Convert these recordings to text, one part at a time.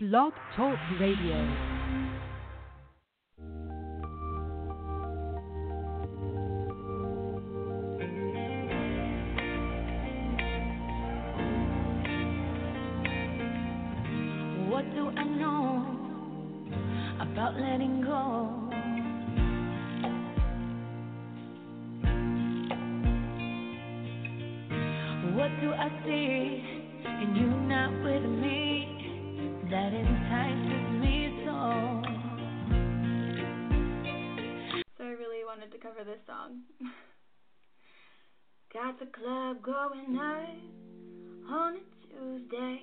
Blog Talk Radio. Club going night on a Tuesday.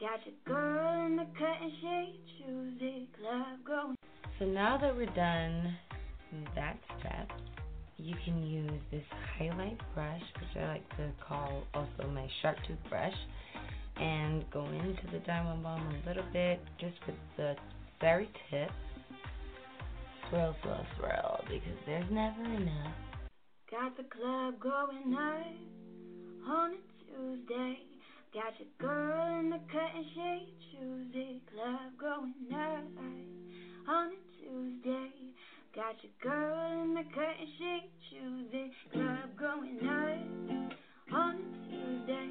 Got your girl in the cut and shade Tuesday club going. So now that we're done that step, you can use this highlight brush, which I like to call also my sharp toothbrush, and go into the diamond bomb a little bit, just with the very tip. Swirl, swirl, swirl, because there's never enough. Got the club going night on a Tuesday. Got your girl in the cut and shade Tuesday club going night on a Tuesday. Got your girl in the cut and shade Tuesday club going night on a Tuesday.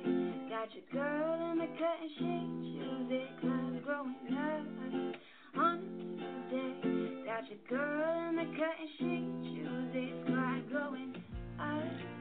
Got your girl in the cut and shade Tuesday club going night on a Tuesday. Got your girl in the cut and shade Tuesday club going night.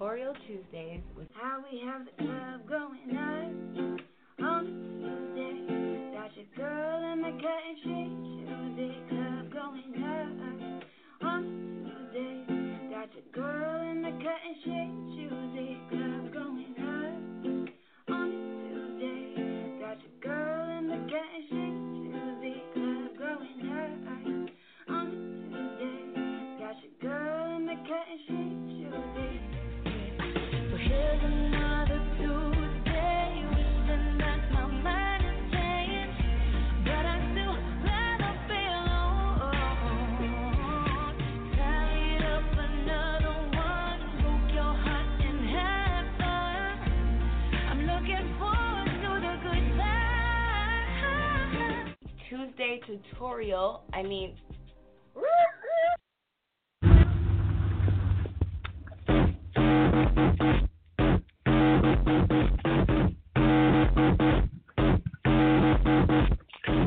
Tutorial Tuesdays with How we have the club going night on Tuesday. Got your girl in the cut and shade Tuesday club going night on Tuesday. Got your girl in the cut and shade Tuesday Tutorial. I mean,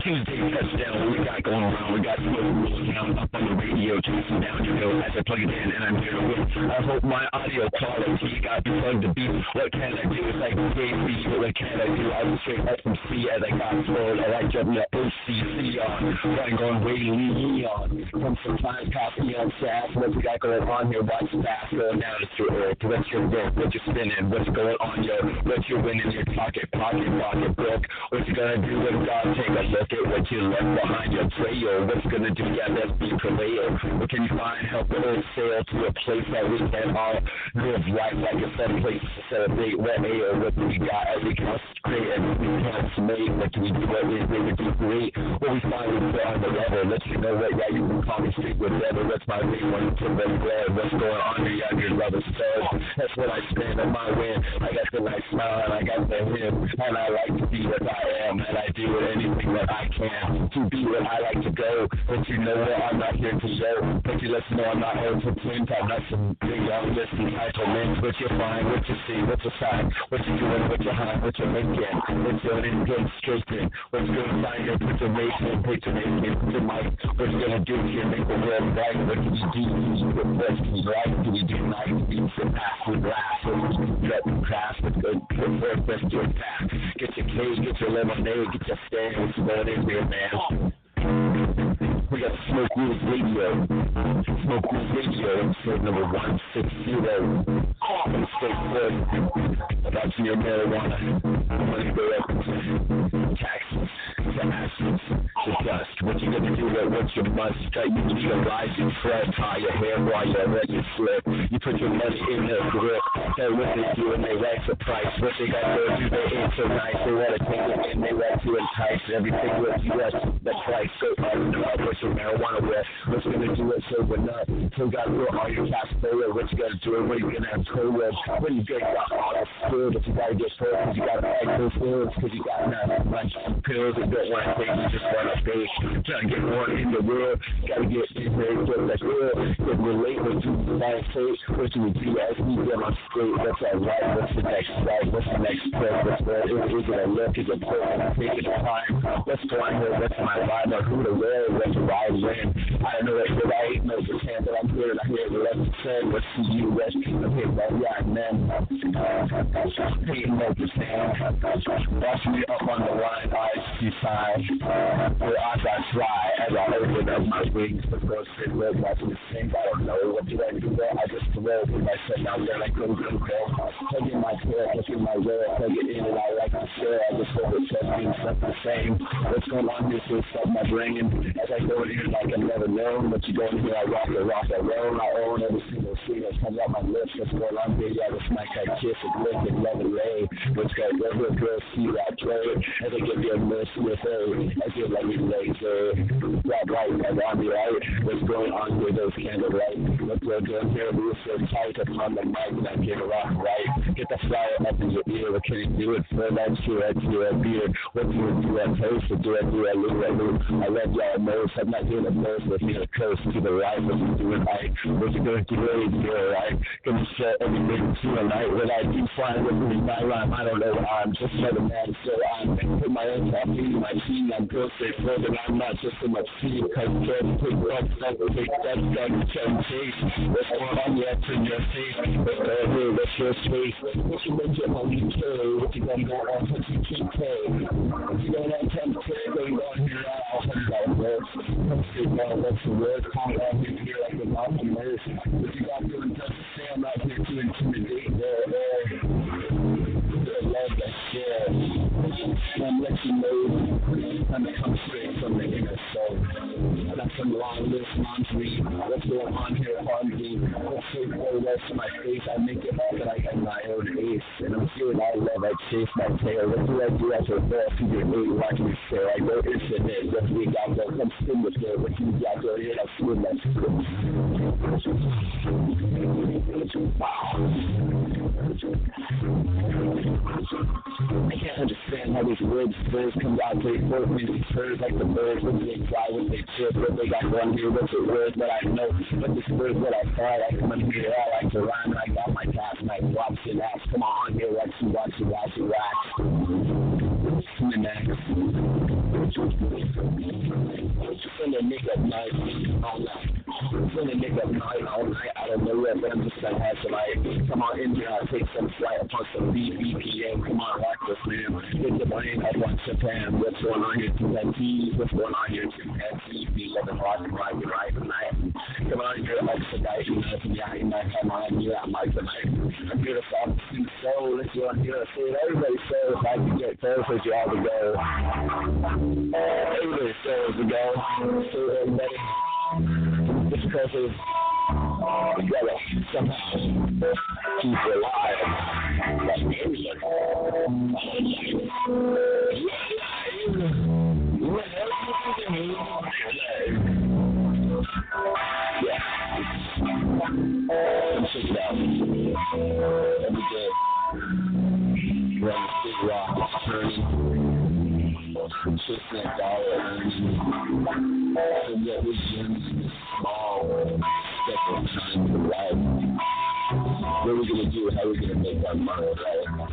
Tuesday touchdown, what we got going around? We got rules down up on the radio, your hill as I plug it in, and I'm here to win. I hope my audio quality got you plugged to beat. What can I do? It's like JC, but what can I do? I was straight up from C as I got floored. I like jumping up OCC on, running going Ray Lee on. From sometimes copy on sass. What we got going on here? Watch fast going down to your earth. What's your work? What you spinning? What's going on, yo? What you winning? Your pocket, pocket, pocket book. What you gonna do when God take a look at what you left behind your trail? What's gonna do? Yeah, let's be prevail. Can you find? Help the sail to a place that we can all live life like a set place to celebrate. What air? What we got as we consecrate and we consummate? What do we do? What? We do great. What we we put on the level. Let you know what, yeah, you can call me straight with leather. That's my way one to the glad. What's going on here? Yeah, your is stud. That's what I spend on my win. I got the nice smile and I got the him. And I like to be what I am. And I do anything that I can to be where I like to go. But you know what? I'm not here to show. But you let you know I'm not here to print. I'm not some big young list entitlement. What you find, what you see, what you find, what you doing, what you hide, what you making, what you in good straighten, what you gonna find here, put your race in, put your name in, put your mic, what you gonna do here, make the world right, what do we do, do we do best, do we right, do we do nice, do sit back, we laugh, what do do, cut and craft, with good, put forth, best to attack, get your cake, get your lemonade, get your stand, what's going in here, man. We got Smoke Rules Radio. Smoke Rules Radio, episode number 160. And stay put about your marijuana. Money go up. Taxes. To dust. What you gonna do with what you must? Cut you legalize your flesh, tie your hair while you're ready to slip. You put your money in their grip. Tell what they do and they raise the price. What they got to do, they ain't so nice. They wanna take it and they like to entice everything with you. That's the price. So I don't know what your marijuana with. What's gonna do it sober up? So got to all your cash forward. What you gonna do? It? What you gonna have to with? When you get got all that skill, but you gotta get full because you gotta fight those bills because you got nothing much pills and don't want. You just want to stay. Trying to get more in the world. Gotta get in there, get that real. Get relate with you. Find faith. What you would do as me get on straight. That's all right. What's the next right? What's the next step? What's the is it a look? Is it important? Take it time. What's going on? What's my vibe? Who to wear? What's the ride when? I don't know what the right no pretend that I'm here and I hear the left said. What's the you? What's I'm here by yeah, man. Hating no pretend. Watch me up on the line, eyes to side. Where I got dry as I open up my wings. The first sit red, watching the same. I don't know what did I do there. I just thrilled with myself down there like go go go. Hugging my tail, looking my way, plug it in and I like to share. I just hope it just means something the same. What's going on this is up my brain as I go in here like I've never known. But you go in here, I rock it, rock it, roll. I own every single scene that comes out my lips. What's going on, baby? I just might that kiss and lick and love and lay. What's got every girl see that play as I get their mercy with I feel like we laser. Right, right, and on the right. What's going on with those candle lights? What's going on here? We're so tight upon the mic and I get it rock right. Get the fire up in your ear. What can you do it for? That shit, that shit, that beer. What do you do that toast? Do I do that lose that lose? I let y'all know. I'm not doing the most, but close to the right. What you doing right? What you going to do? You're right. Gonna set everything to the night. What I do fine with me, my rhyme. I don't know. I'm just another man. So I'm put my own coffee, my team. I'm good. Say further. I'm not just much team. Cause just take that, that, that, that, can take. What's going on? Yeah, to your face. What's going on? What's your space? What you make your money play? What you gonna go on? What you keep paying? What you gonna attempt to play? You gonna do now? How you gotta work? Come sit down. What's the word? Come on here like a mouth of mercy. What you got to just to say I'm not here to intimidate. Yeah, yeah. Love that share. I'm let you know. I'm come straight from the inner soul. Got some long list laundry. What's going on here, hardly? What's so cold rest of my face? I make it up and I get my own ace. And I'm feeling I love, I chase my tail. What do I do as a boss? You get eight, watch me stare. I go infinite. What we got there? Come spin with it. What do you got there? Yeah, I feel that I can't understand how these words first come out. They work me birds like the birds. When they fly, when they chirp, what they got going here, what's the word that I know? But this word what I thought, I come in here, I like to rhyme, and I got my task, and I watch it ass. Come on, here, watch you, watch you, watch you, wax. The next. Feeling a nigga night, all night. A nigga up night, all night. I don't know yet, but I'm just gonna have to like, come on in here, I'll take some flight upon some BBPM. Come on, rock this man. Hit the brain up on Japan. What's going on here, chimpanzees? What's going on here, chimpanzees? Be living rock and rock and right tonight. Come on here, expedite, you know, yeah, you know, come on here, I'm like tonight. I'm here to solve the soul. Let's go on here, say it. Everybody says if I can get with you all to go. Everybody says to go. So everybody, just because of we gotta somehow keep alive. Like alien. Yeah. It out. Big rock, that dollar yet we're we gonna make our money, right?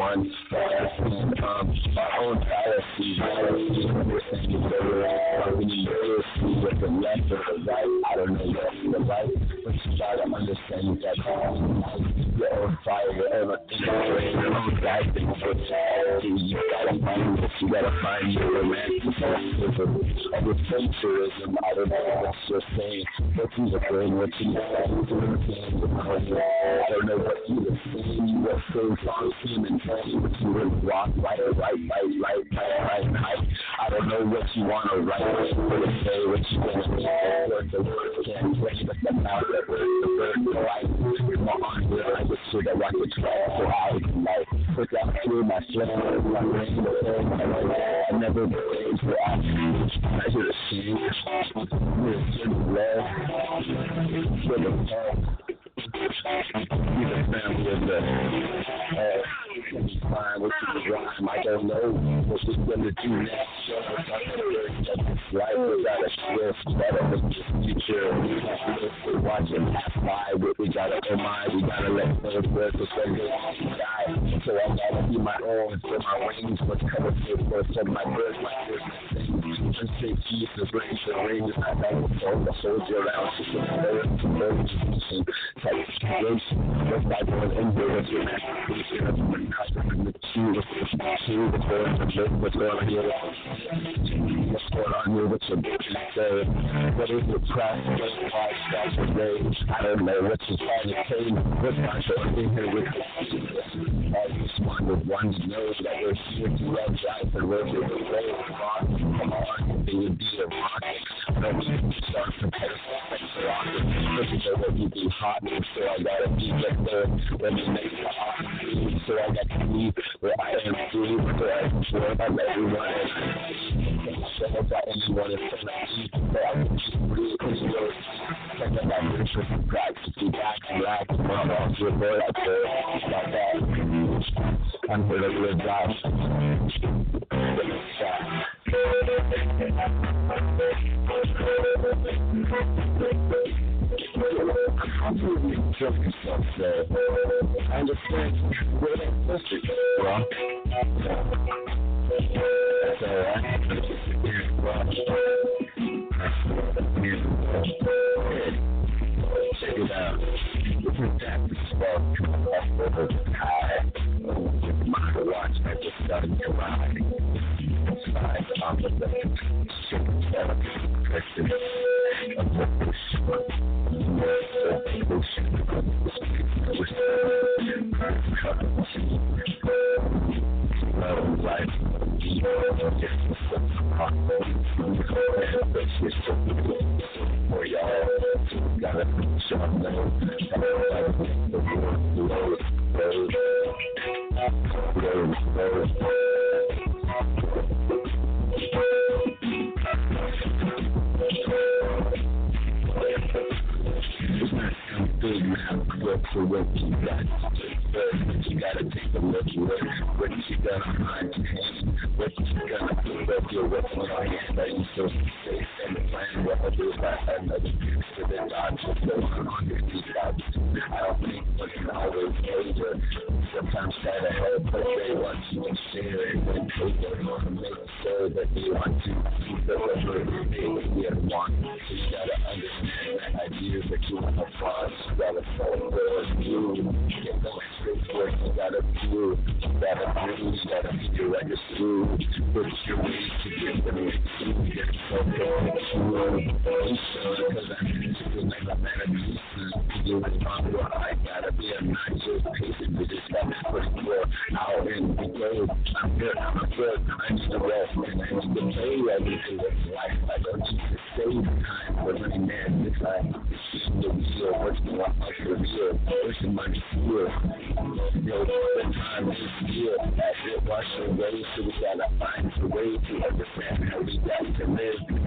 one. Fallacies, we're saying it's over. We need the left or the right. I don't know what's the right, but you gotta understand that your own fire, your own thing, your own guiding. You gotta find this. You gotta find your romanticism the. I don't know what you're saying. In your brain? What's in your saying? I don't know what you were saying. What things on him what right. I don't know what you wanna write, what wanna say, what you wanna do. What the words can't but the mouth that words the bird so I come on, I was sure that I could try so I can like put that through my flesh, my brain, the thing, I never believed for I I should have seen the for the. Be the family of the fine with the rhyme. I don't know what we're gonna do next. Life without a gotta make the future. We're watching pass by, but we gotta oh my, we gotta let those birds defend it. So I gotta be my own, so my wings must cover for so my birds, my birds, my things. Just say Jesus, raise the rings, I the soldier around, just a bird, bird, type of situation. Just like one endurance, you're not What's going on What's going on here? What's going on here? What's your bitch say? What is the press? What five stacks of rage? I don't know what you're trying to say. What's my show in here with just wanted one to know that we're here to love life and work with the way. Come on, it would be a rocket. I don't need to start competitive. Looking for what you be hot, so I gotta be get there when you make it hot. So I got to be where I am free, where I sure about everyone. And show about anyone in front of me, but I can just breathe in your Check out that picture from practice, be back and back, mom, off your boy out there. I'm here to live I'm really just myself, so I understand where that message from. That's alright. Check it out. This is that spark off over the high. My watch at the sun cry. On the the It's not some big man look for what you got. But you gotta take a look at what, what you got on mind what you gonna do with your what's on your hand. Are you so safe and the plan what I do by another to the doctor so I'm on your deep out. I don't think what's always major. Sometimes gotta help but they want you to share it with people. You wanna make sure that they want to keep the whatever they want. So you gotta understand that ideas that you want to cross. You gotta follow the you. Get going straight for it. You gotta. You gotta do. You gotta be your like a screw. Put your ways to get them. You get so good. You should. Cause I need to feel like I'm at. You would find what I gotta be just patient. Just got to put more out in the game. I'm good. I'm good. I need to rest. And I need to play everything with life. I don't need save time for money, man. It's like the wheel, working on my career, pushing my career. You know, the time is here. As it wash away, so we gotta find a way to understand how we got to live.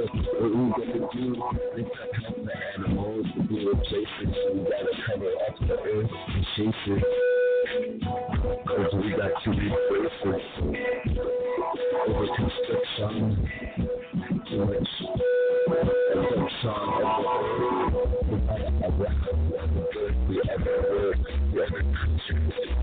we gotta do is to help the animals to be replaced. So we gotta cover up the earth and chase it. Cause we got to replace it. Over construction. Too much. Earth. We have we. We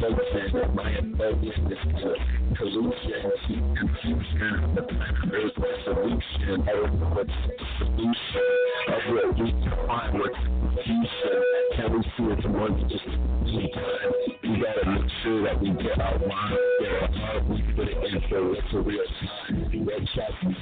folks saying that my rebelliousness to pollution, confusion, the planet Earth solution. I don't know what's the solution of what we define what's confusion. Can we see it more than just meantime? We gotta make sure that we get our mind, get our heart, we put it in for what's a real time. Red shots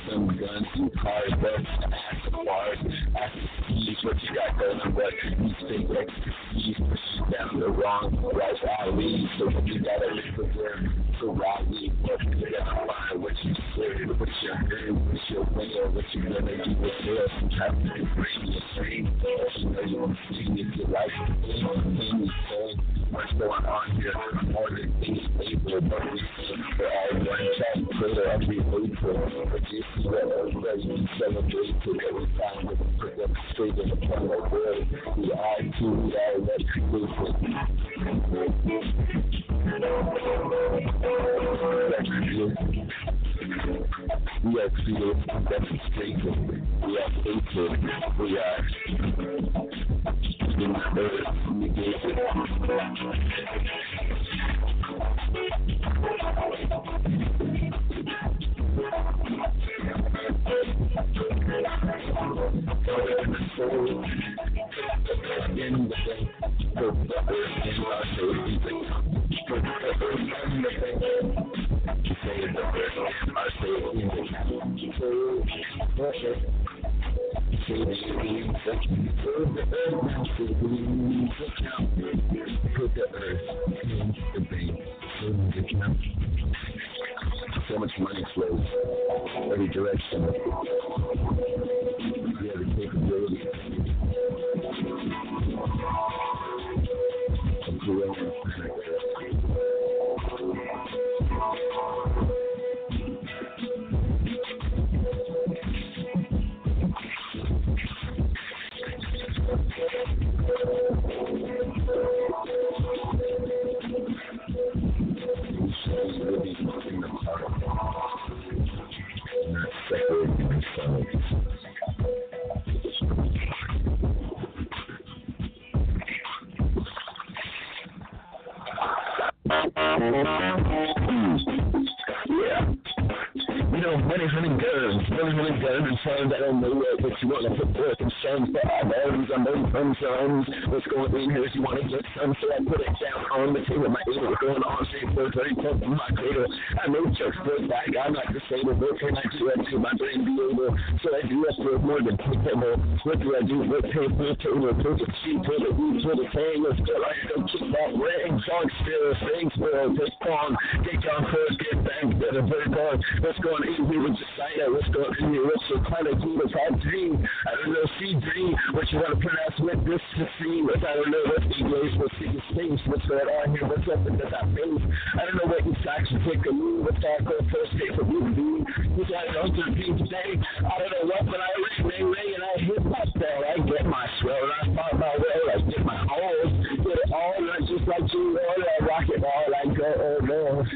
on, 30 pump from my cradle. I know church foot back. I'm not disabled. What can I do? My brain be able. So I do up for more than capable. What do I do? What pay for the table? Put the cheap, the weed, put the thing. Let's go. I go kick that ring. Song still, things will take on. Take on a good bang. Better, better going. What's going in here with? What's going in here? What's your kind of do? What's I dream? I don't know. See dream. What you want to pronounce with this to see? What I don't know. What's English? What's the space? What's going on here? What's up in that face? I don't know what you facts would take a move, what thought go first day for me to do. We got it on 13 today. I don't know what, but I ran, ran, ran, and I hit my spell. I get my swell, I find my way, I get my own. Get it all, not just like you, all I rock it all, I go, oh no,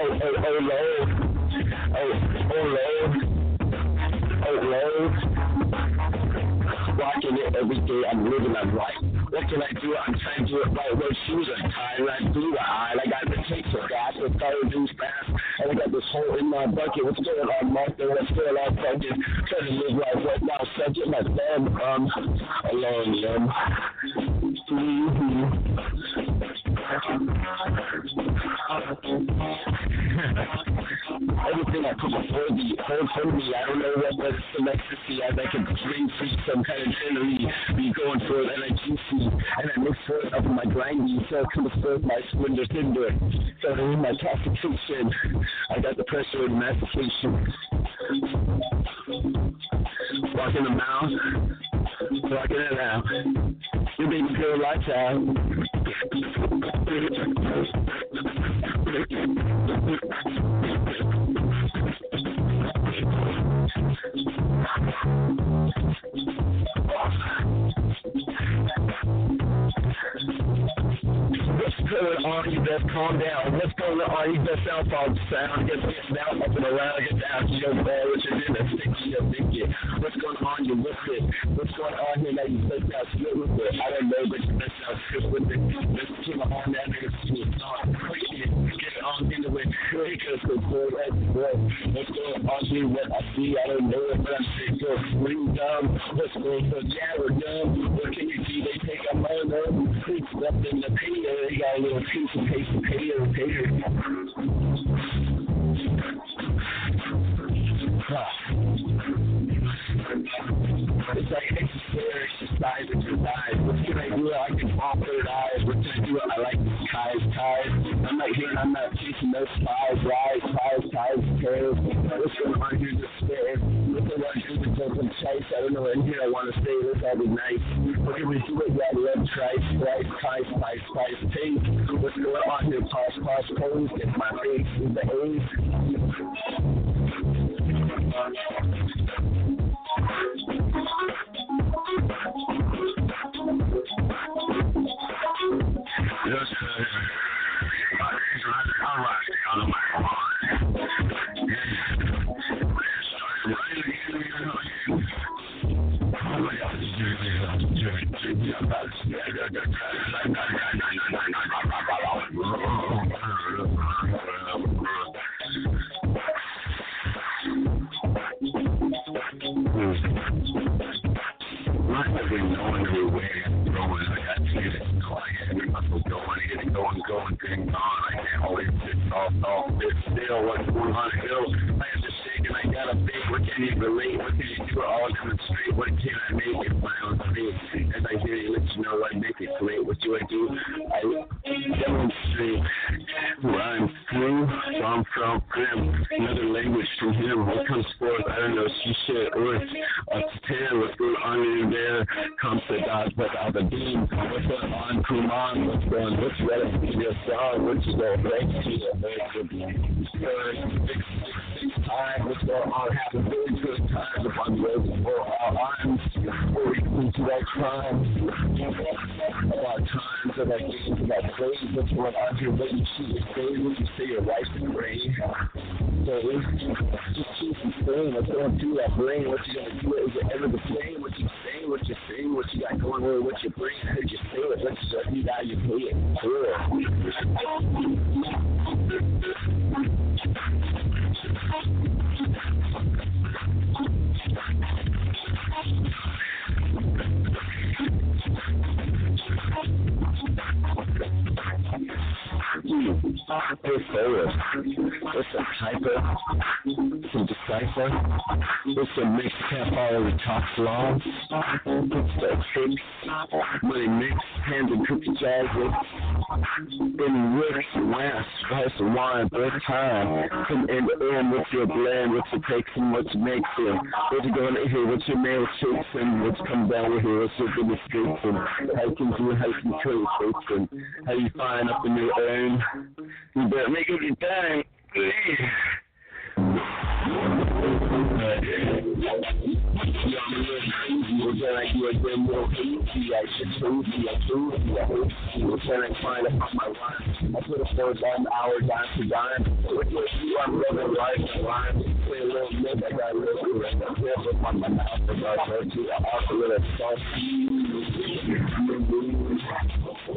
Oh, oh, oh Lord. Oh, oh Lord. Oh Lord. I'm living my life. What can I do? I'm trying to do it right. Red shoes are tied, and I blew the eye. And I got the tape for gas, color juice fast, and I got this hole in my bucket. What's going on, Martha? What's going on, fucking? Trying to live life right now, subject my thumb, um, alone, um. Everything I put before the hold for me, I don't know what, it's some ecstasy. I make a dream free, some kind of scenery. Be going for it, and I juicy, and I mix it up in my grinding. So it comes forth my splendor timber. So in my constitution, I got the pressure of mastication. Walking the mouth, walking it out. Your baby girl lights out. What's going on? You best calm down. What's going on? You best sound fall sound. Get down up and around. Get down to your bed. What you in that sticky your thinking. What's going on? You it. What's going on here? Now you best out good with it. I don't know, but you best out good with it. Let's keep on that nigga. Get it on Because it's good. That's good. What's going on here? What I see, I don't know it, but I'm sick of spring dumb. What's going on? Yeah, we're dumb. What can you do? They take a motor. It's left in the paper. They got a little piece of paper, paper, paper. It's like exercise your thighs. What can I do? I can fall third eyes. What can I do? I like. I'm not here and I'm not chasing those spies, lies, ties, ties, tails. What's going on here? Just stare. What do I do to take some chase? I don't know. In here I want to stay. This all be nice. What can we do? I got love, trice, slice, ties, spice, spice, taste. What's going on here? Pause, pause, pose. Get my face in the haze. Not every going. Going. Getting on. I can't always sit off, off, sit still. What's going on hill? I have to shake and I got to bake. What can you relate? What can you do? All coming straight. What can I make it my own space? As I hear you, let you know I make it great. What do I do? I demonstrate who I'm through. So I'm from him. Another language from him. What comes forth? I don't know. She shit earth up to ten. What's going on in there? Comes to God, but out the beam. What's going on? Kuman. What's going? What's ready to your song? What's going? Right to your time. What's going on? Having really good times upon the road before all arms. Before we come to that crime. About times that I get into that place. What's going on here? What you choose? What you say your life's a grave. So just choose to say what's going through that brain. What you gonna do? Is it ever the same? What you say? What you say? What you got going on? What your brain? How you say it? What you you got? You pay it. Cool. Hey, forward. It's a hyper, some decipher. It's a mix, can't follow the top law. It's the tricks, money mix, hands and cookie jars. In Rick's West, spice and wine, both time. From end to end, what's your blend, what's your takes and what's your makes it. What's your going to here, what's your mail shakes and what's come down with here, what's your goodness streets and how you can do, how you can shakes and how you find up in your own. You better make it your time. You're like you're a little easy. I should choose you. I choose you. I hate you. Trying to find up my line. I put a four dime hour dime to you, I'm living life and rhyme. Play a little bit. I a. I up on my mouth. I got her to. I offer a little sauce.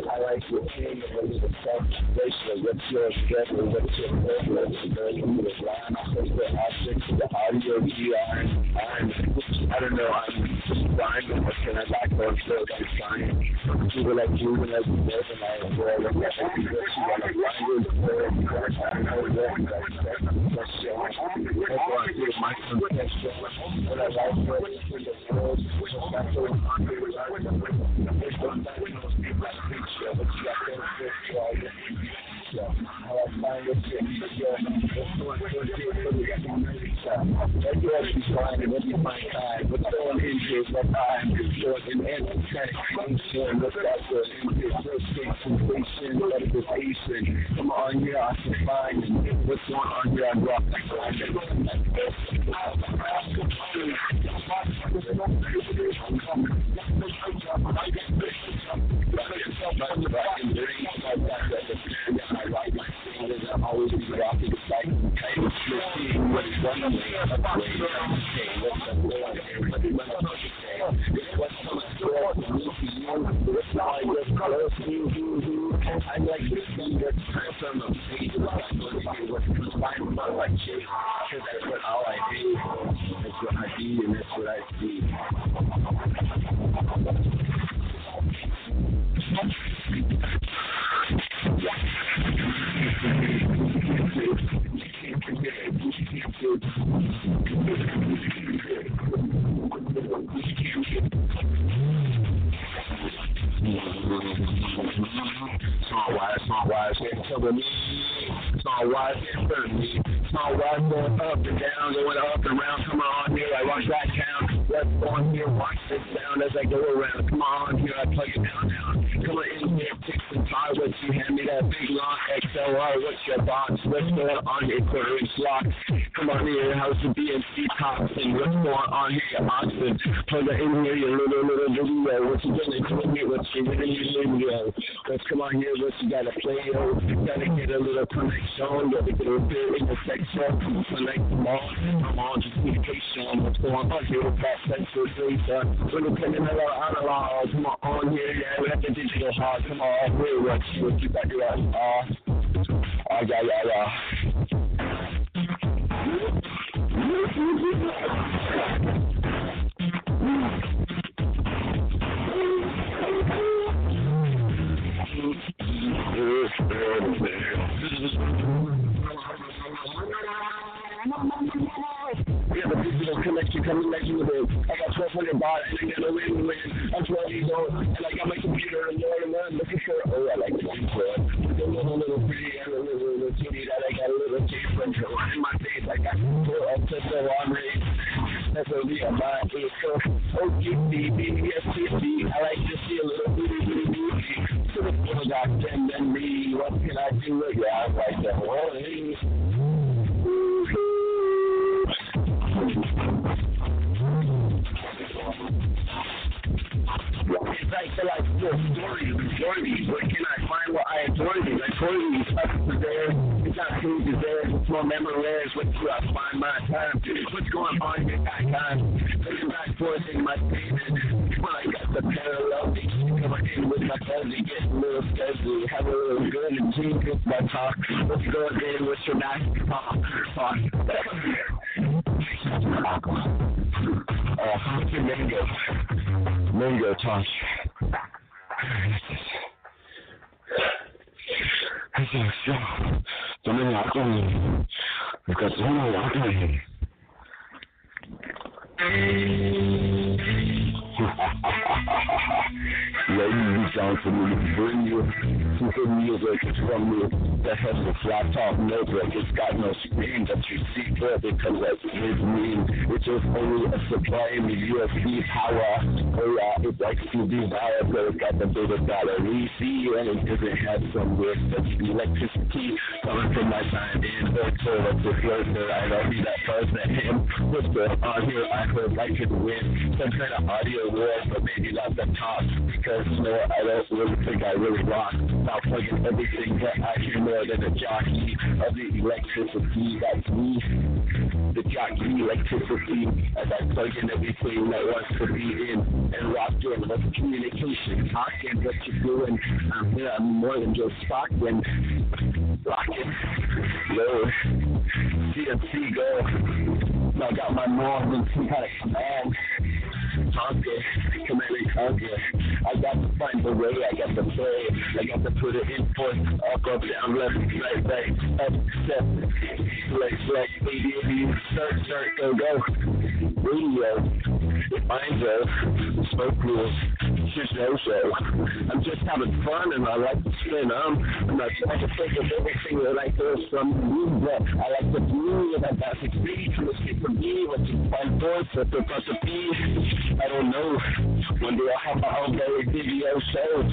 I like your pain and the self-racial. What's your schedule? What's your program? Girl, you the line. I the object the audio VR. I don't know. I'm I'm. People like you and I to find. I. Picture, but you to I find I'm doing for the That's what every my time. What's going into it, what I'm short and showing what's that good. First state sensation, edification. Come on, yeah, I can find it. What's going on here? I'm rocking. I'm because that's what all I do that's what I do and that's What's on here? Plug it in here, your little, little video. What you gonna do here? What's your video? video? Let's come on here, what you gotta play, yo. Gotta get a little connection, gotta get a bit in the section. Connect them all. I'm on just communication. What's going on here that sexual data? We're looking at our analog. Come on here, yeah, we have the digital hard. Come on, here, what you, what you got your ass off. Oh, yeah, yeah, yeah. It. Oh, I got 1200 baht and I got a win win. I'm 12 years old and I got my computer and. I'm looking for, oh, a little, kitty that I got a little control in my I got four up to the. I like to see a little booty, booty, the floor, me. What can I do? Yeah, I'm like like like your story. Where can I find what I these? I there. It's not food is there. It's more memories. What do I find my time? What's going on here? I time. Looking back forth in my statement. When I got the parallel things coming in with my cousin, get a little sketchy. Have a little good and team with my talk. What's going in with your nice talk? Talk. Uh, what's your mango? Mango touch. Eso es yo. Yo me el corazón me la con Ladies and gentlemen, we bring you some good music from the, the Hessel Flat Top Notebook. It's got no screen that you see there because that's his mean. It's just only a the USB power. Oh yeah, it's like CD wire, but it's got the bigger battery. See, and it doesn't have some weird such electricity coming from my side in. So that's the closer. I don't be that person. Him, going on here? I heard I could win some kind of audio war, but maybe not the top. Because you know I don't really think I really rock. Stop plugging everything that I hear more than a jockey of the electricity. That's me, the jockey electricity. As I plug in everything that wants to be in and rock in. Let's communication, talking, what you're doing. I'm here, I'm more than just talking. Rocking, yo, CNC go. I got my northern some kind of command conquer, command and conquer. I got to find the way, I got to play, I got to put it in force, up, up, down, left, right, right, up, step, select, select, ADAB, start, start, go, go. Radio, mind us, smoke rules, just show. I'm just having fun and I like to spin. Um, I'm not trying to think of everything that I hear from but I like to do and I got to be to escape from me, what you find force, what they're about to be. I don't know. One day I'll have my own very video show.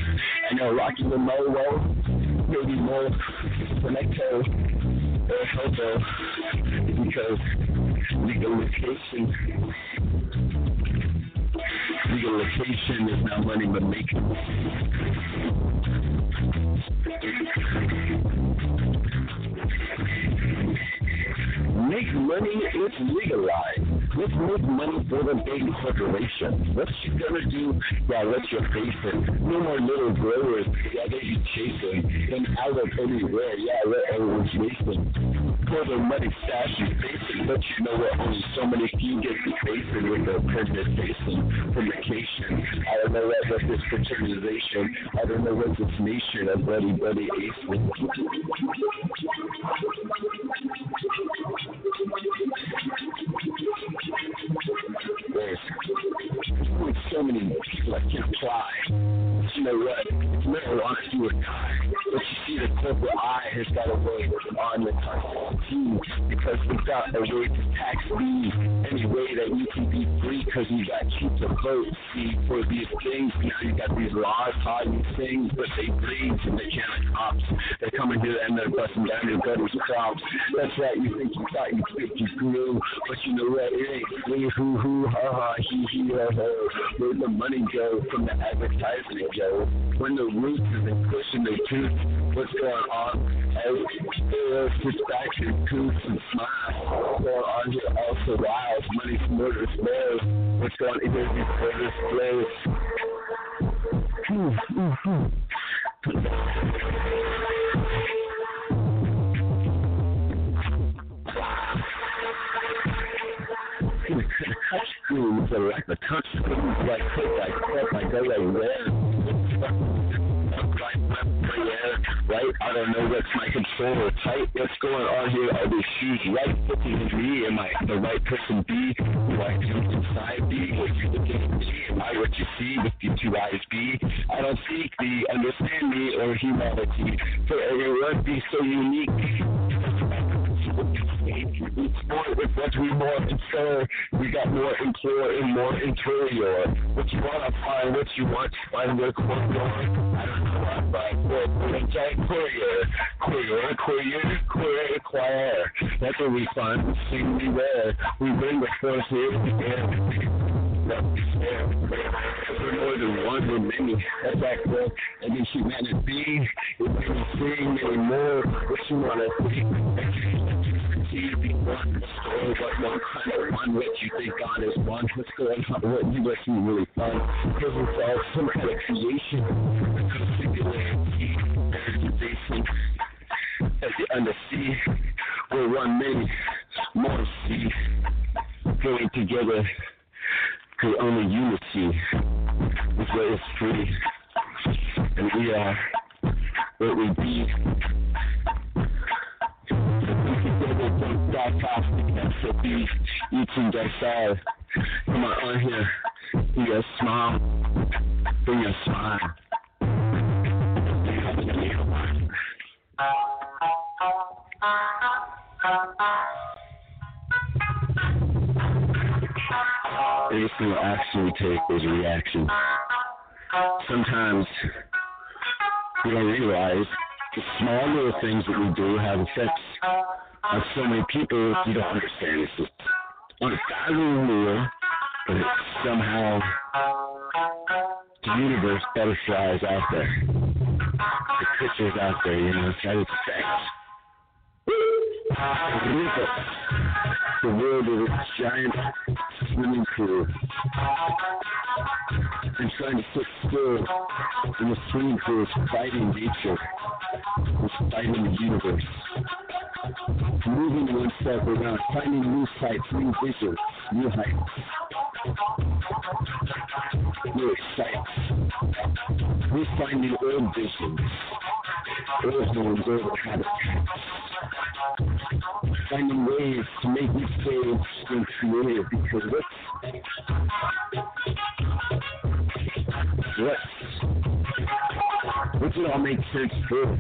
I know Rocky the Mowo, maybe more Connecto or Hobo because legalization legalization is not money but making. Make money, it's legalized. Let's make money for the big corporation. What you gonna do? Yeah, let your face it. No more little growers. Yeah, they be chasing. Them out of anywhere. Yeah, let everyone's racing. For the money stash you facing. But you know what? Only so many few get you facing with their permanent facing. Fornication. I don't know what, what this fraternization. I don't know what this nation of buddy buddy ace with. There's so many that can apply. You know what? Marijuana do or die. But you see, the corporate eye has got a way on the constitution because got a way to tax me any way that you can be free because you got cheap to vote. See, for these things, now you got these laws, these things, but they breed and they can't cops. They're coming here and they're busting down your buddy's crops. That's right, you think you thought you think you grew, but you know what? It ain't free. Hoo hoo, ha ha, he he, ho ho. Where'd the money go from the advertisement, Joe? When the roots isn't pushing the tooth, what's going on? As sits back and coots and smiles. Going on here also wild. Money from murder spares. What's going on? It doesn't murder spares. Ooh, screens are like the touch screens like click like click like go like right? I don't know what's my controller tight. What's going on here? Are these shoes right fitting in me? Am I the right person B? Do I come inside B? What you looking at me? Am I what you see with your two eyes B? I don't seek the understand me or humanity. For everyone be so unique. What we more infer. We got more implore and more interior. What you want to find, what you want to find, where quote going. I don't know. By quote, quote, giant courier, courier, courier, courier, acquire. That's what we find. Sing me where we bring the force here again. We're more than one, we're many. That's that quote. And then humanity, it made me sing many more. What you want to see? If you want story, what one kind of one, what you think God is one, going on, what you must be really fun. Because it's all some kind of creation. Singularity, organization. As the undersea, we're one many, more sea. Going together, the only unity is where it's free. And we are what we be. That's the beef, eating that side. Come on, on here, bring your smile, bring your smile. Every single action we take is a reaction. Sometimes we don't realize the small little things that we do have effects on so many people you don't understand. It's just unfathomable, but it somehow the universe butterflies out there. The creatures out there, you know, try to expect. The world is a giant swimming pool. I'm trying to sit still in the swimming pool fighting nature. It's fighting the universe. Moving oneself around, finding new sights, new visions, new heights. New sights. We're finding old visions, old homes, old habits finding ways to make me stay interesting creative because what what it all make sense for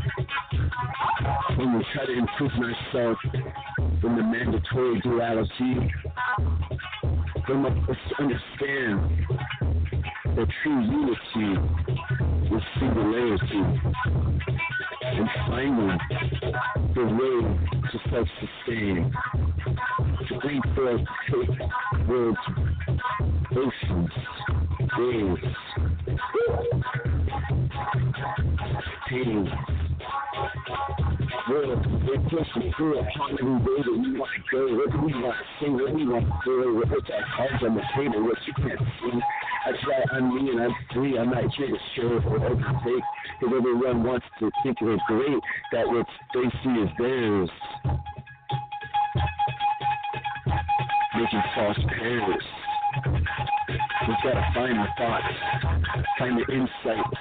when we try to improve ourselves from the mandatory duality us to understand that true unity is singularity. And finally, the way to self-sustain, to bring forth take worlds, oceans, waves, pain, world, they push and pull upon every way that we want to go. What do we want to say? What do we want to do? What puts our cards on the table? What you can't see. That's why I'm me and I'm free. I'm not here to show or overtake. Because everyone wants to think they're great, that what they see is theirs. Making false pairs. We've got to find the thoughts, find the insights,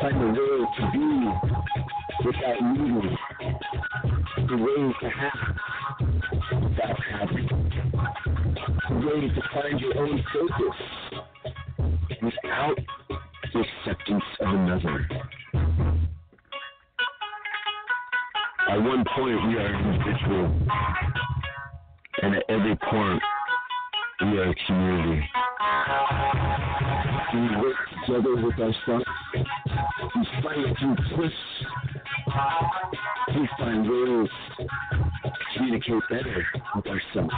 find the will to be without needing, the ways to have that the ways to find your own focus without the acceptance of another. At one point, we are individual, and at every point, we are a community. We work together with ourselves. We fight and push. We find ways to communicate better with ourselves.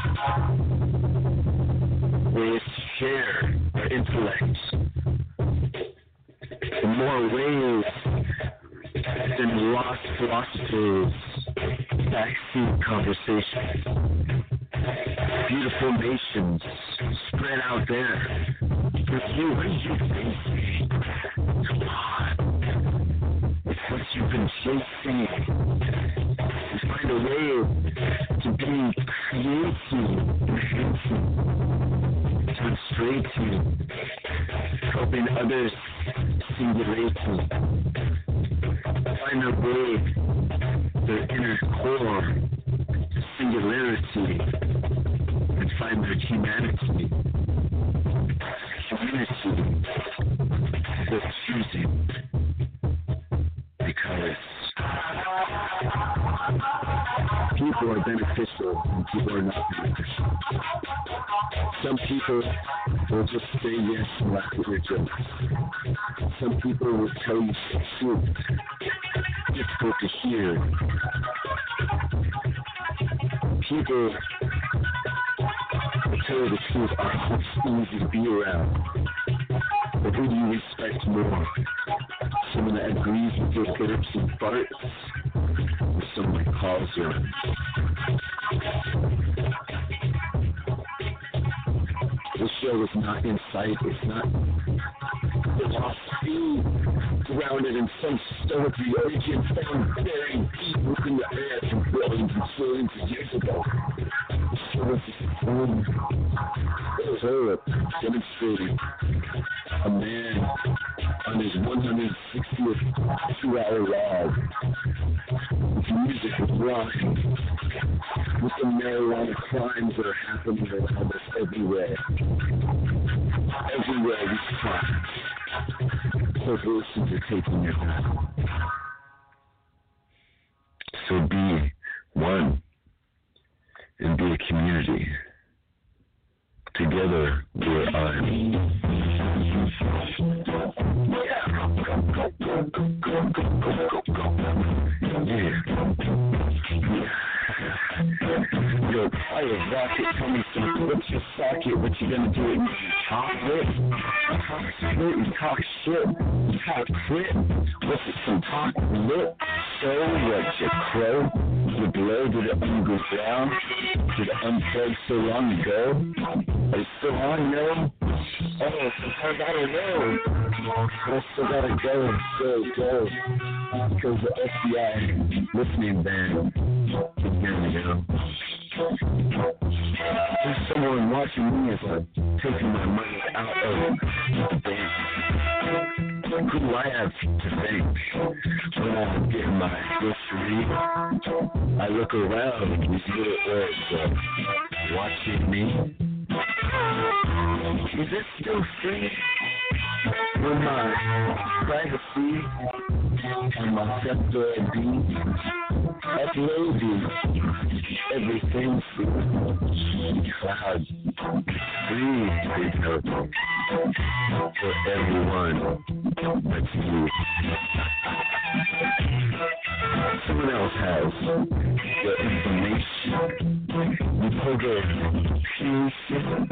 Ways to share our intellect. In more ways than lost philosophers, backseat conversations beautiful nations spread out there. For you and you facing. Been chasing. You find a way to be creating, enhancing, demonstrating, helping others singulating. Find a way, their inner core, singularity, and find their humanity, community, they're choosing are beneficial and people are not beneficial. Some people will just say yes and laugh at your jokes. Some people will tell you truth. Difficult to hear. People tell you the truth are easy to be around. But who do you respect more? Someone that agrees with your burps and farts? Or someone that calls you? Show is not insight. It's not philosophy grounded in some stoic origin found buried deep within the earth from billions and trillions of years ago. Is just one Philip demonstrating a man on his 160th two-hour ride with music with rhyme with the marijuana crimes that are happening around us everywhere. Everywhere we try. Corporations are taking their time. So be one and be a community. Together we're un. Yo, fire rocket, me some what's your socket, what you gonna do it? talk lit? Talk split and shit. What's it some talk lit? So what you crow? You blow to the underground? Did it unplug so long ago? Are you still on, yo? Oh, sometimes I don't know. But I still gotta go, go, go. Because the FBI listening band can hear me There's someone watching me as I'm taking my money out of the bank. Who do I have to thank when I'm getting my grocery? I look around, these little orbs are watching me. Is it still free? When my privacy and my sector be uploading everything cloud free because for everyone but you. Someone else has your information. You pull the piercing,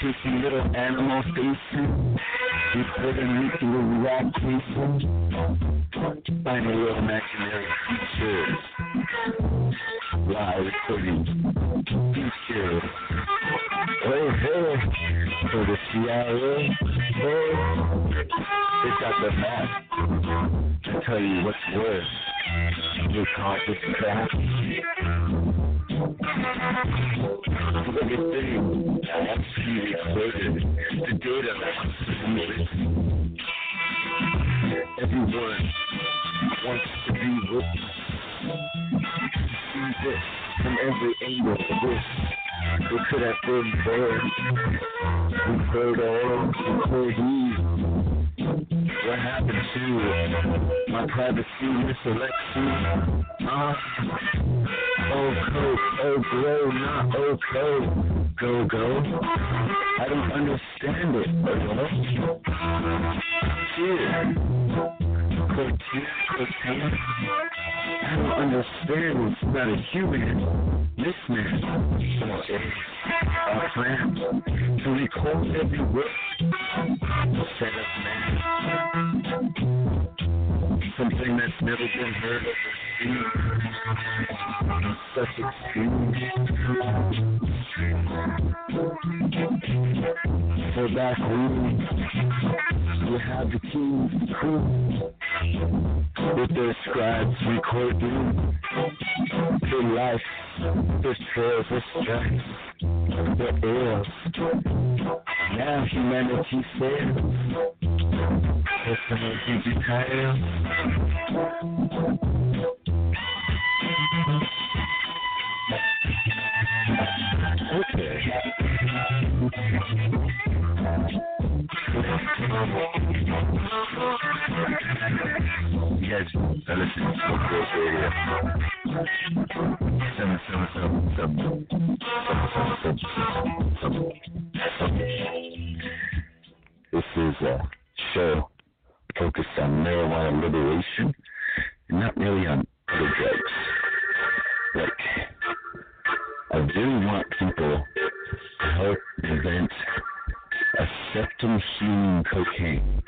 chasing little animal facing. You put a neat little rock casing. Find a little imaginary creatures. Live recording features. Oh, hey, for the CIA. Oh, they got the map to tell you what's worse. Your conscious crap. Everything has to be recorded. The data is Everyone wants to be witness. See this from every angle. This it could have been there. We heard all, you. What happened to my privacy, Miss Alexi? Uh, oh, coke, oh, not oh, coke. Go, go. I don't understand it, hello? Here. Cocaine, cocaine. I don't understand. It's not a human. This man, or a, plant, to record every word. Set up man. Something that's never been heard of or seen. Such extreme. For back room, you have the king's crew with their scribes recording their life, their trails, their stripes, their ills. Now humanity fails. There's some easy titles. Okay. Seven seven seven seven. This is a show focused on marijuana liberation not really on other drugs. Like, I really want people to help invent a septum healing cocaine.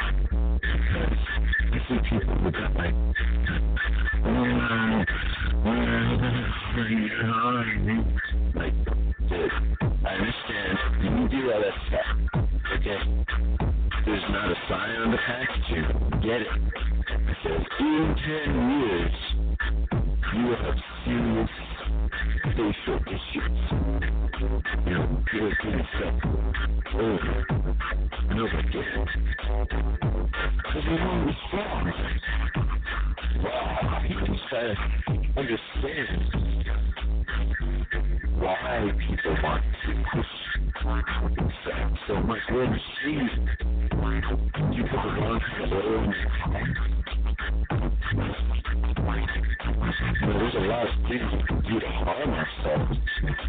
Like, dude, I understand. You can do all that stuff. Okay. There's not a sign on the package. packaging. Get it. It in 10 years, you will have serious facial issues. You know, people getting stuff over and over again. You just gotta understand why people want to push so much. Street. You the wrong there's a lot of things we can do to harm ourselves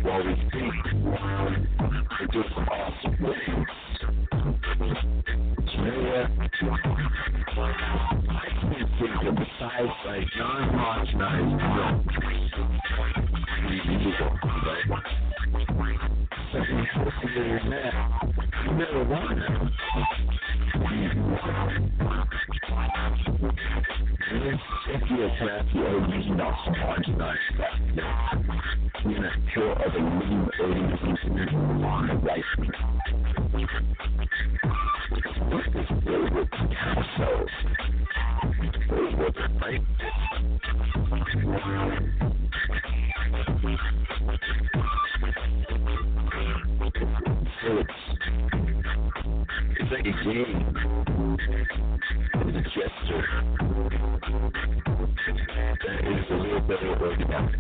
while we think we're doing. Besides like? Something healthier marijuana. If you're happy or not you're gonna kill other living organisms in your life. What a. It's a gesture that is a little better organized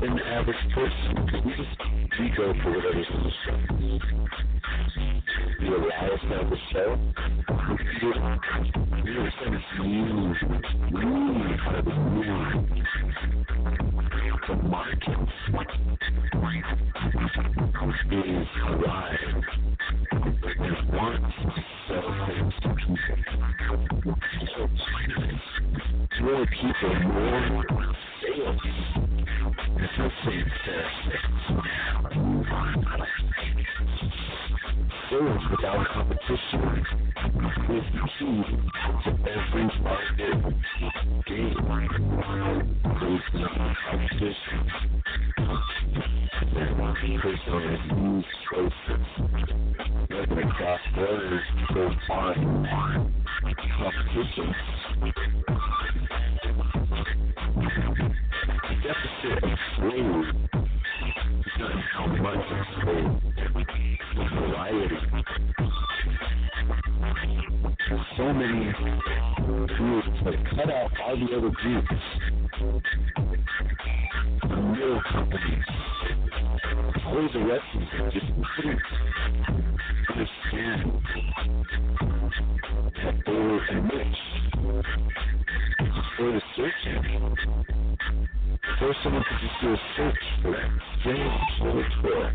than average person. We just go for whatever's. You allow us to have a show. You understand it's new, new kind of new. The market is alive more people, more sales. There's no saying sales. Sales without competition is the key to every market game. There's no competition. Then personal and use choices. You're going to cross borders to find competition. Deficit is not how much variety. So many groups cut out all the other groups. Middle companies. Rest of them just couldn't understand. That they were enriched for the search engine. Before someone could just do a search for that. Same software,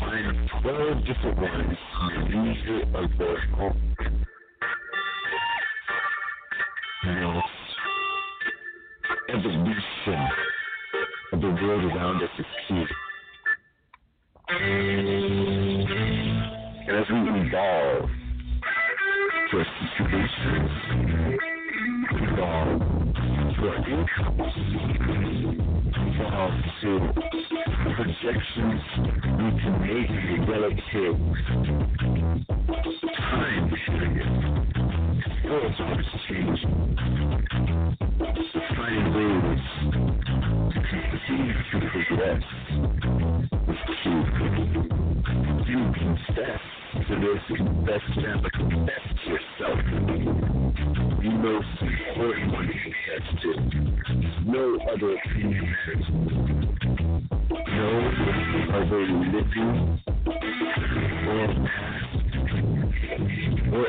find 12 different ones in the user of home. Now, evolution of the world around us is key. And as we evolve to our situations, evolve to our incomes, evolve to projections we can make the relative time period. The world's always changing. To continue progress is key. You confess to this, confess them, but yourself. The most important one to confess to. No other opinion matters. No other living or past or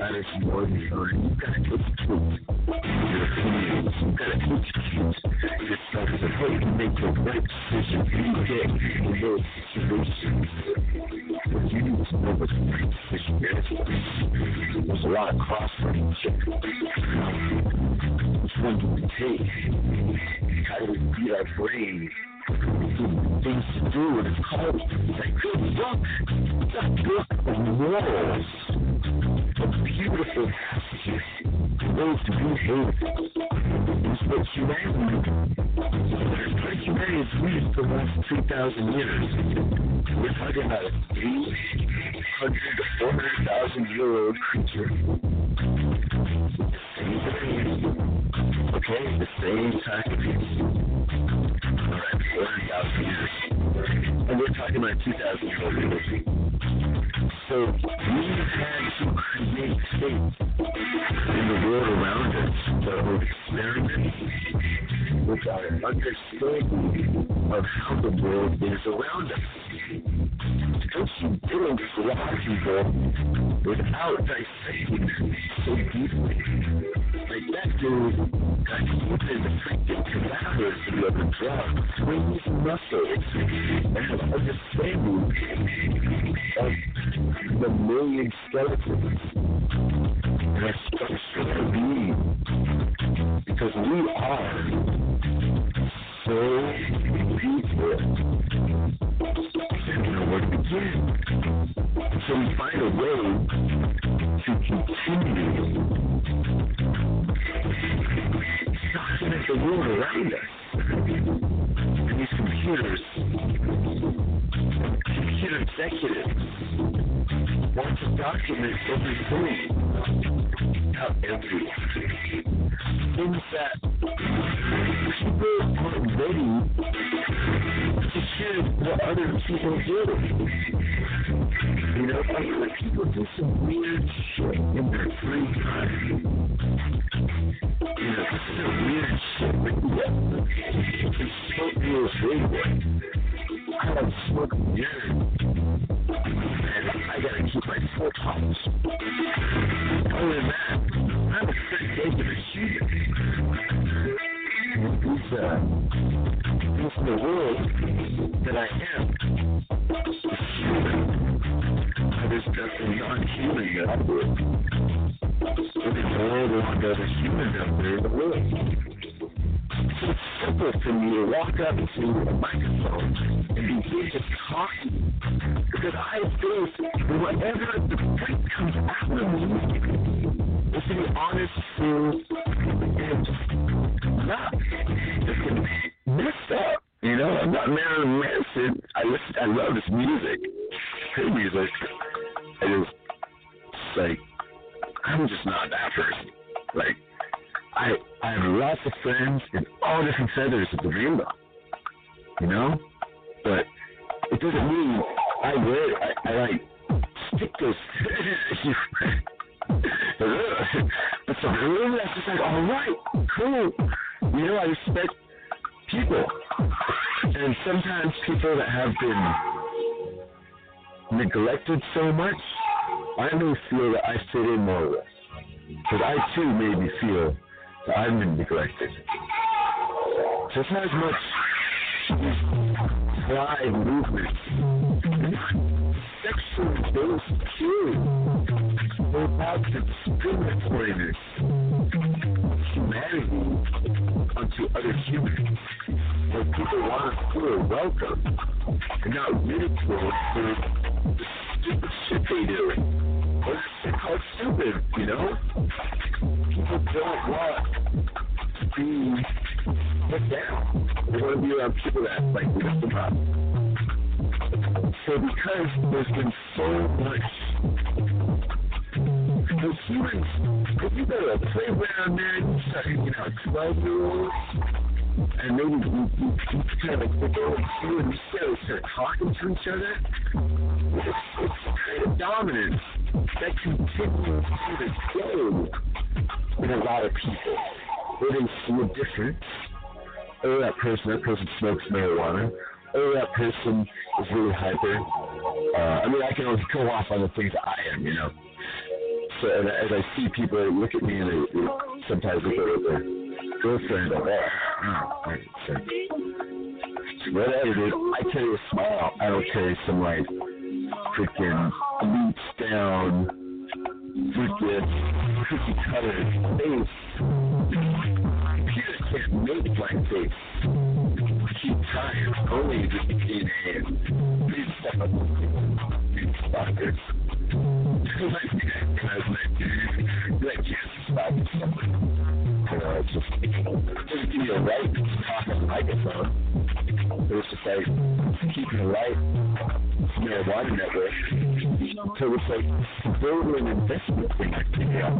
any matters more than yours. You've got to institute your opinions. You've got to institute yourself so that you can make the right decision you get in those situations. But you need to know what the right decision is. There's a lot of crossroads. Which one do we take? How do we beat our brain? Things to do, and it's called like good a book of morals those to be. It's what what last 2,000 years. We're talking about a 300 to 400,000 year old creature. Okay, the same time. Alright, 400,000 years. And we're talking about 2,000 year old energy. So we had to create states in the world around us that were experimenting with our understanding of how the world is around us. Don't you draw people without dissecting so deeply like that dude got stupid addicted to accuracy of the drug, swings muscles, and understanding of the million skeletons that be. Because we are so people. And where to begin. So we find a way to continue document the world around us. And these computers, computer executives, want to document everything about everyone. Things that people aren't ready to hear what other people do. You know, feel like people do some weird shit in their free time. Weird shit, it's. I gotta keep my foot pops. Other than that, I'm a pretty regular human. These, uh, the world that I am is human. There's nothing non-human that. There's more than other humans out there in the world. It's simple for me to walk up to a microphone and begin to talk because I that whatever the freak comes out of me is to be honest, true, and not messed up. You know, I'm not Marilyn Manson. I listen, I love this music. Good music. I just like I'm just not that person. Like I I have lots of friends in all different feathers of the rainbow. You know? But it doesn't mean I wear I, I like stick those but so really that's just like, all right, cool. You know, I respect people. And sometimes people that have been neglected so much, I may feel that I fit in more. Because I too maybe feel that I've been neglected. Not as much pride movement. Sexually based too. They're about the discriminatoriness humanity onto other humans. Where people want to feel welcome and not ridiculed for stupid shit they do. Or it's stupid, you know? People don't want to be put down. They want to be around people that like lift them up. So because there's been so much the humans, if you go to a playground, man, you start hanging out 12 year olds, and maybe you, you, you kind of like to you and you start, talking to each other, it's, it's kind of dominance that continues to this day in a lot of people, they see a difference. Oh, that person, that person smokes marijuana. Oh, that person is really hyper. Uh, I mean, I can only go off on the things that I am, you know. So and as I see people look at me and they, they sometimes look at their girlfriend like, oh, so, whatever. I carry a smile. I don't carry some like freaking leaps down, freaking cookie cutter face. Computer can't make blank face. Keep time. Only just DNA and please step up. Please stalkers. like, like, yes, stop. You know, it's just, you to talk on the microphone. It was just like, keeping the right marijuana network. So it's like, building an investment thing I figure out.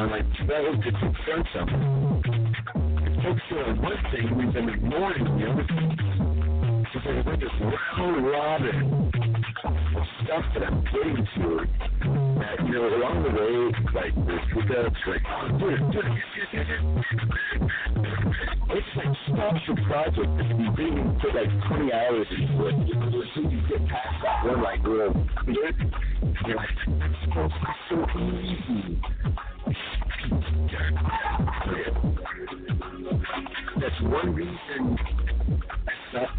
On like 12 different fronts of it. Focusing on one thing, we've been ignoring the other thing. It's like, we're just round robin stuff that I'm getting to that, you know, along the way, like, there's hiccups, like, oh, do it, It's like, stop your project if you didn't for like 20 hours into it. Until you get past that one, like, little bit, you're like, to so easy. That's one reason stopped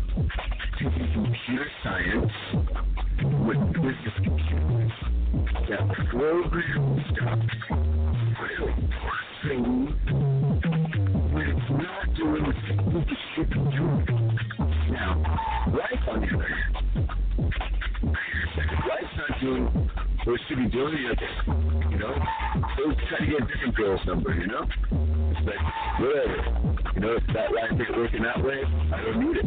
taking computer science with business computers that program stuff really doing what should be doing the You know, go try to get a different girl's number. You know, it's like whatever. You know, if that life isn't working that way, I don't need it.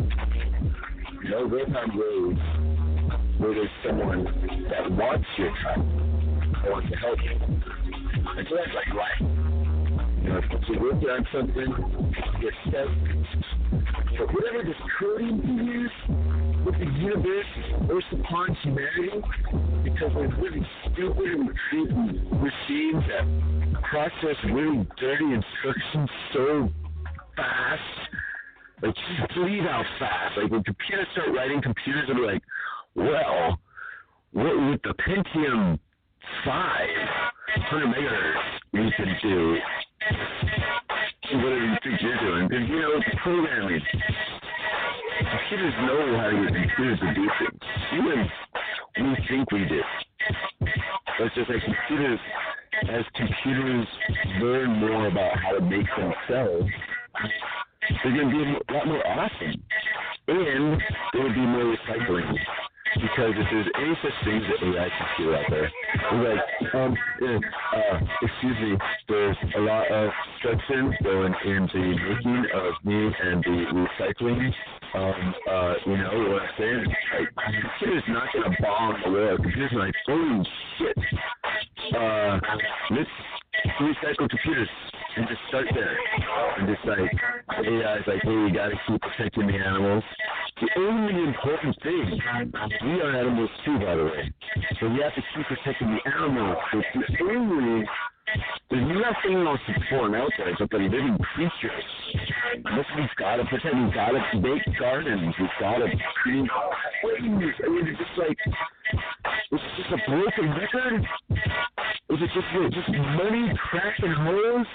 You know, go find ways where there's someone that wants your time, that wants to help you. And so that's like life. You know, if you're working on something, get stuck. But whatever this coding thing is with the universe or upon humanity, because we're really stupid and creating machines that process really dirty instructions so fast. Like, just believe how fast. Like, when computers start writing, computers are like, well, what with the Pentium 5, 100 megahertz, we can do whatever you think you're doing. Because, you know, it's programming. Computers know how to get computers to do things. Even we think we do. But it's just like computers, as computers learn more about how to make themselves, they're going to be a lot more awesome. And there will be more recycling because if there's any such thing as AI computer out there, like, um, uh, excuse me, there's a lot of instruction going into making of me and the recycling. Um, uh, you know what I'm saying? Like, is not gonna bomb the world. Computer's like, holy shit. Uh, let's recycle computers and just start there. And just like AI is like, hey, you gotta keep protecting the animals. The only important thing, we are animals too, by the way. So we have to keep protecting the animals. It's the only there's nothing else important out there except the living creatures. This we've got to protect. We've got to make gardens. We've got to clean ways. I mean, it's just like it's just a broken record. Is it just what, just money, crack, and hoes?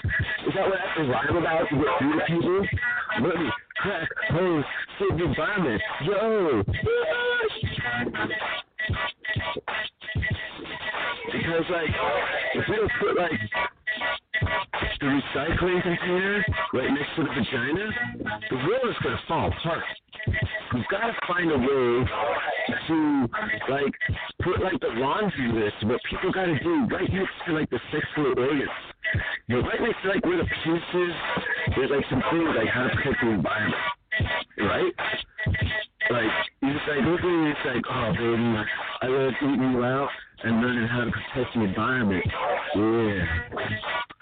Is that what I have to rhyme about to get through to people? Money, crack, hoes, save the environment. Yo! Because like, if we don't put like the recycling container right next to the vagina, the world is gonna fall apart. We've got to find a way to like put like the laundry list what people got to do right next to like the sexual organs. You know, right next to like where the penis is, there's like some things like how to protect the environment, right? Like you like look at it's like, oh baby, I love eating you out and learning how to protect the environment. Yeah.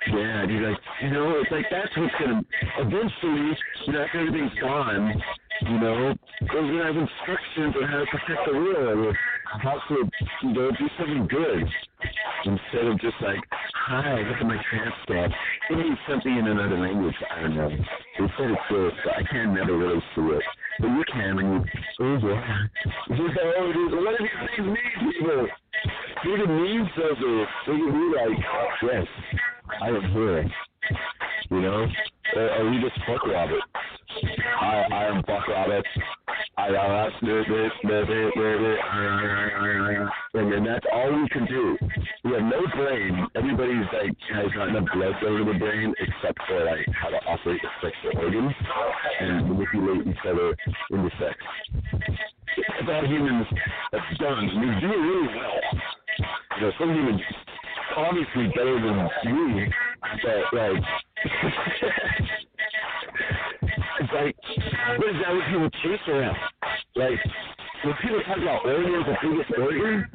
Yeah, dude, like you know, it's like that's what's gonna eventually, you know, after everything's gone, you know, because we're gonna have instructions on how to protect the world or how to, you know, do something good. Instead of just like, hi, look at my transcript. It means something in another language, I don't know. They said it's this, but I can never really see it. But you can when you, oh yeah. You what do these things mean, people? At memes of it. At me like, yes, I am here. You know? Uh, are we just fuck Robert? I I am Buck Roberts. I uh, this and then that's all we can do. We have no brain. Everybody's like has not enough blood to the brain except for like how to operate the sexual organs and manipulate each other into sex. It's all humans that's done. We do it really well. You know, some humans obviously better than me, but like it's like, what is that what people chase around? Like, when people talk about organs, the biggest organ,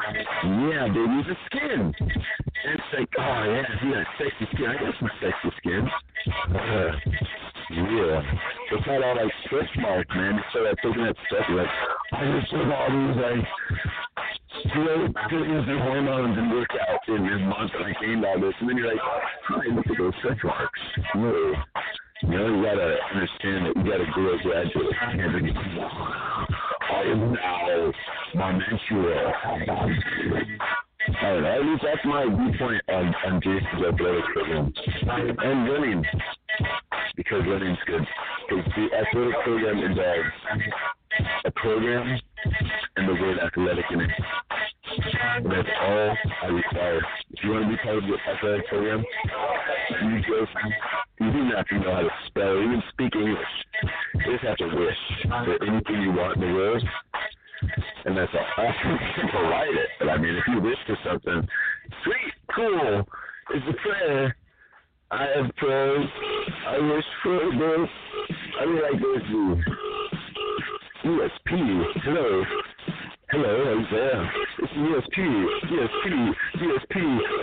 yeah, baby, it's the skin. And it's like, oh yeah, he got sexy skin. I got some sexy skin. Uh, yeah. It's not all like stretch marks, man. It's so like taking that stuff, like, I just took all these like great fitness and hormones and workouts in this month and I gained all this and then you're like, hi, look at those stretch marks. Whoa. You know, you gotta understand that you gotta grow gradually. Am now. I don't know. At least that's my viewpoint on, on Jason's athletic program. And running. Because running's good. Because the athletic program involves a program and the word athletic in it. That's all I require. If you want to be part of the athletic program, you just you do not have to know how to spell or even speak English. You just have to wish for anything you want in the world. And that's all. to write it. But I mean, if you wish for something sweet, cool, it's a prayer. I have prayed. I wish for this. I mean, like this. ESP. Hello. Hello, Isaiah. It's ESP, ESP, ESP,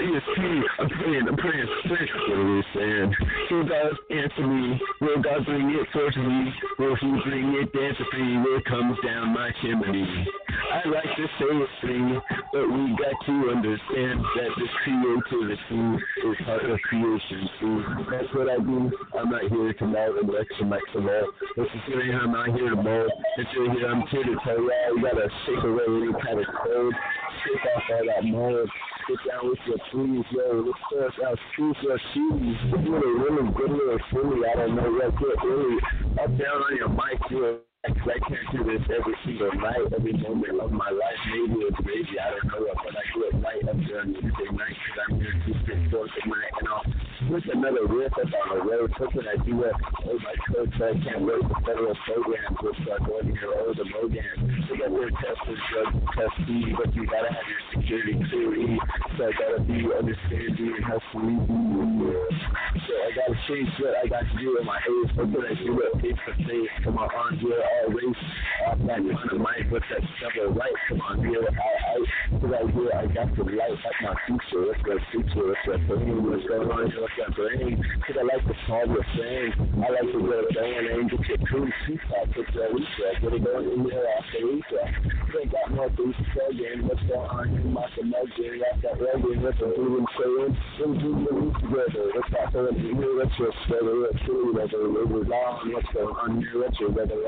ESP. I'm praying, I'm praying, praying. What are we saying? Will God answer me? Will God bring it me? Will He bring it me? Will comes down my chimney? I like to say it free, but we got to understand that this creativity is part of creation too. That's what I do. I'm not here to mold and lecture Maximo. This is here, I'm not here to mold. This is here, I'm here to tell y'all, you gotta shake away any kind of code, shake off all that mold. Get down with your trees, yo. Let's start out shoes your shoes. Really, really good little silly. I don't know what get really up down on your mic, yo. I can't do this every single night, every moment of my life. Maybe it's maybe I don't know, but I do it night up there night because I'm here Tuesday, Thursday night, and I'll switch another up on the road. Something I do at oh my coach, so I can't wait for federal programs which start going here over the Mogan. They got their testers, drugs, test speed, but you gotta have your security clearly. So I gotta be understanding and how sweet So I gotta change what I got to do in my age. Something I do it face to face. Come on, on here all race off that kind of mic with that double right. Come on, here, I, I, cause I hear I got the light at my future. What's that future? What's that brain? What's going on here? That brain? Cause I like to solve your thing. I like to go down and get your cool seat back. Get your reset. Get it going in there after reset. They got more things to say, game. What's going on here? My commotion. Got that ready. What's the doing saying? Do the week together. What's that going on here? What's your weather? What's your weather? What's on? What's going on here? What's your weather?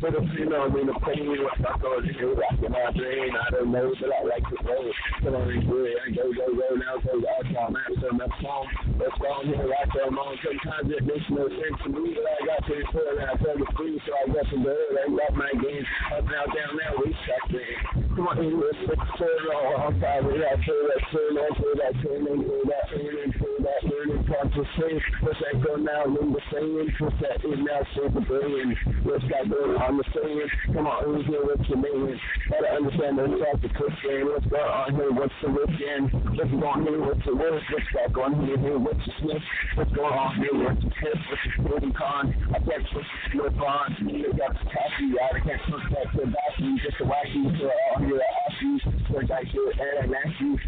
But if you know, I mean, the pain, what's not going to do, rocking my brain, I don't know, but I like to roll. Come on, do it, and go, go, go, now go, I saw master, that song, that's gone here, I come on. Sometimes it makes no sense to me, but I got to report, and I the free, so I got to go, I got my game, up now, down we shot thing. Come on, in with the turn on, I'm sorry, I feel that turn on, feel that turn on, feel that turn on, feel that learning, consciousness, what's that go now, in the saying, what's that in now, save the brain, what's that going on? The saying, come on, who's here, what's your name, gotta understand the impact of Christian, what's going on here, what's the weekend, what's going on here, what's the worst, what's that going here, what's your going on here, what's your tip, what's your sporting con, I can't put your slip on, you got the taffy, I can't that to back you, just a wacky, so all here, I ask you, like I should, and I you,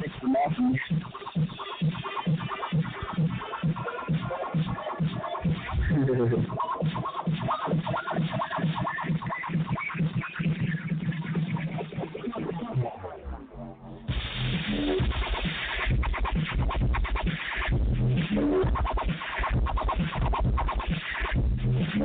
fix the gentlemen, you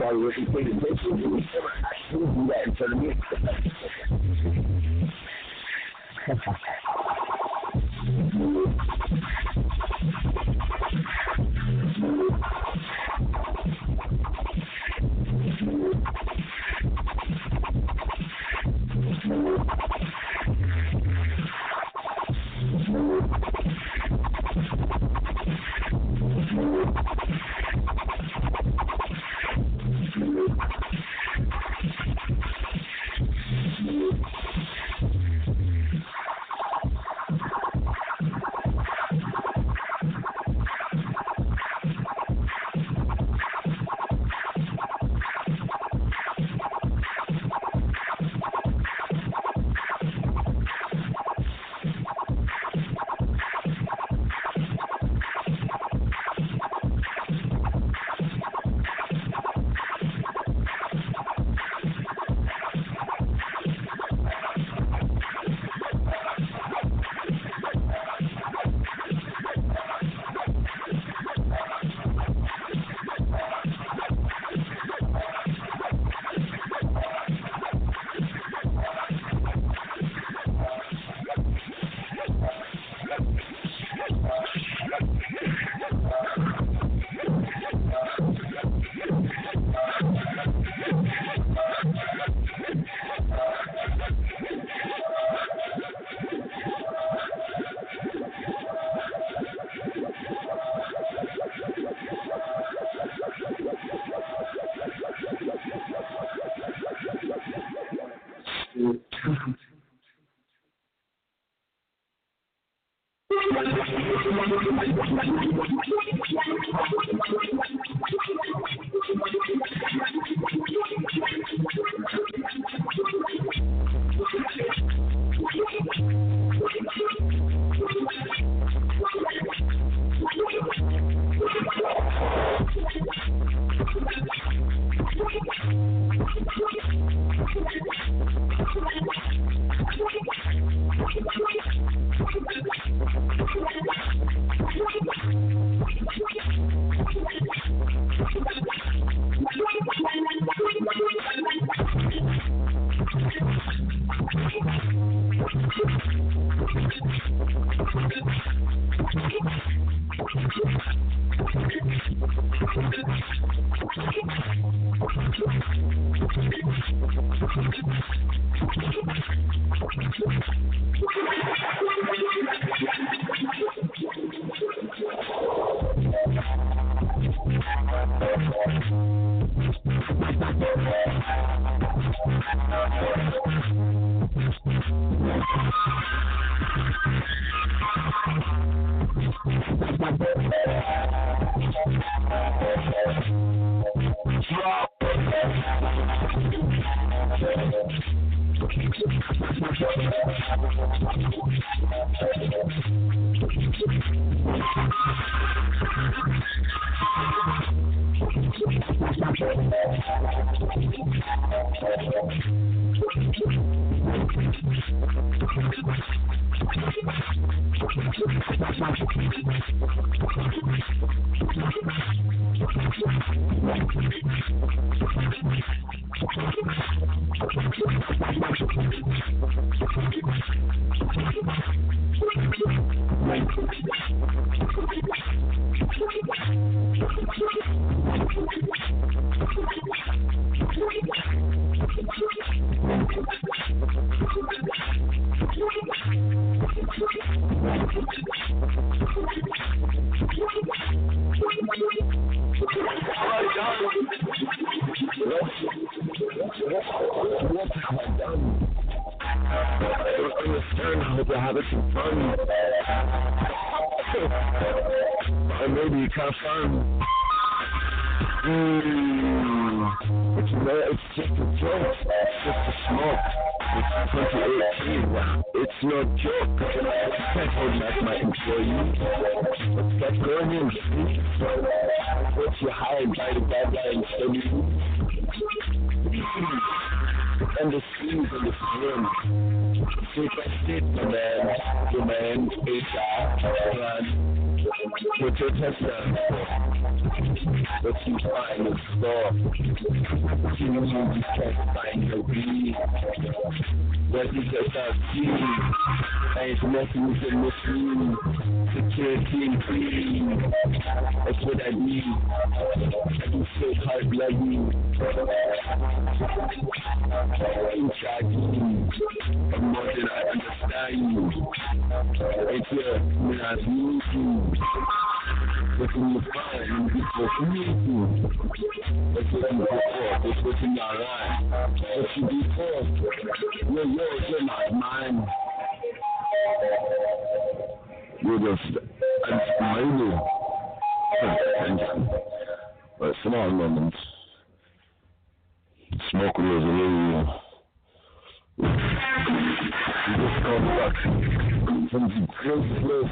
I saw you picture. You would never actually do that in front of me. how it some fun. Or maybe fun. Mm. Just not see. I ain't with the machine. Security and clean. That's what I need. I do so hard you. Inside you. I'm more than I understand you. It's here when I need you. But when you find you get what you need to. That's what you go for. That's what's in your life. What you do for. You're yours, you're not mine. You're just maybe attention. But small moments. Smoke was a little place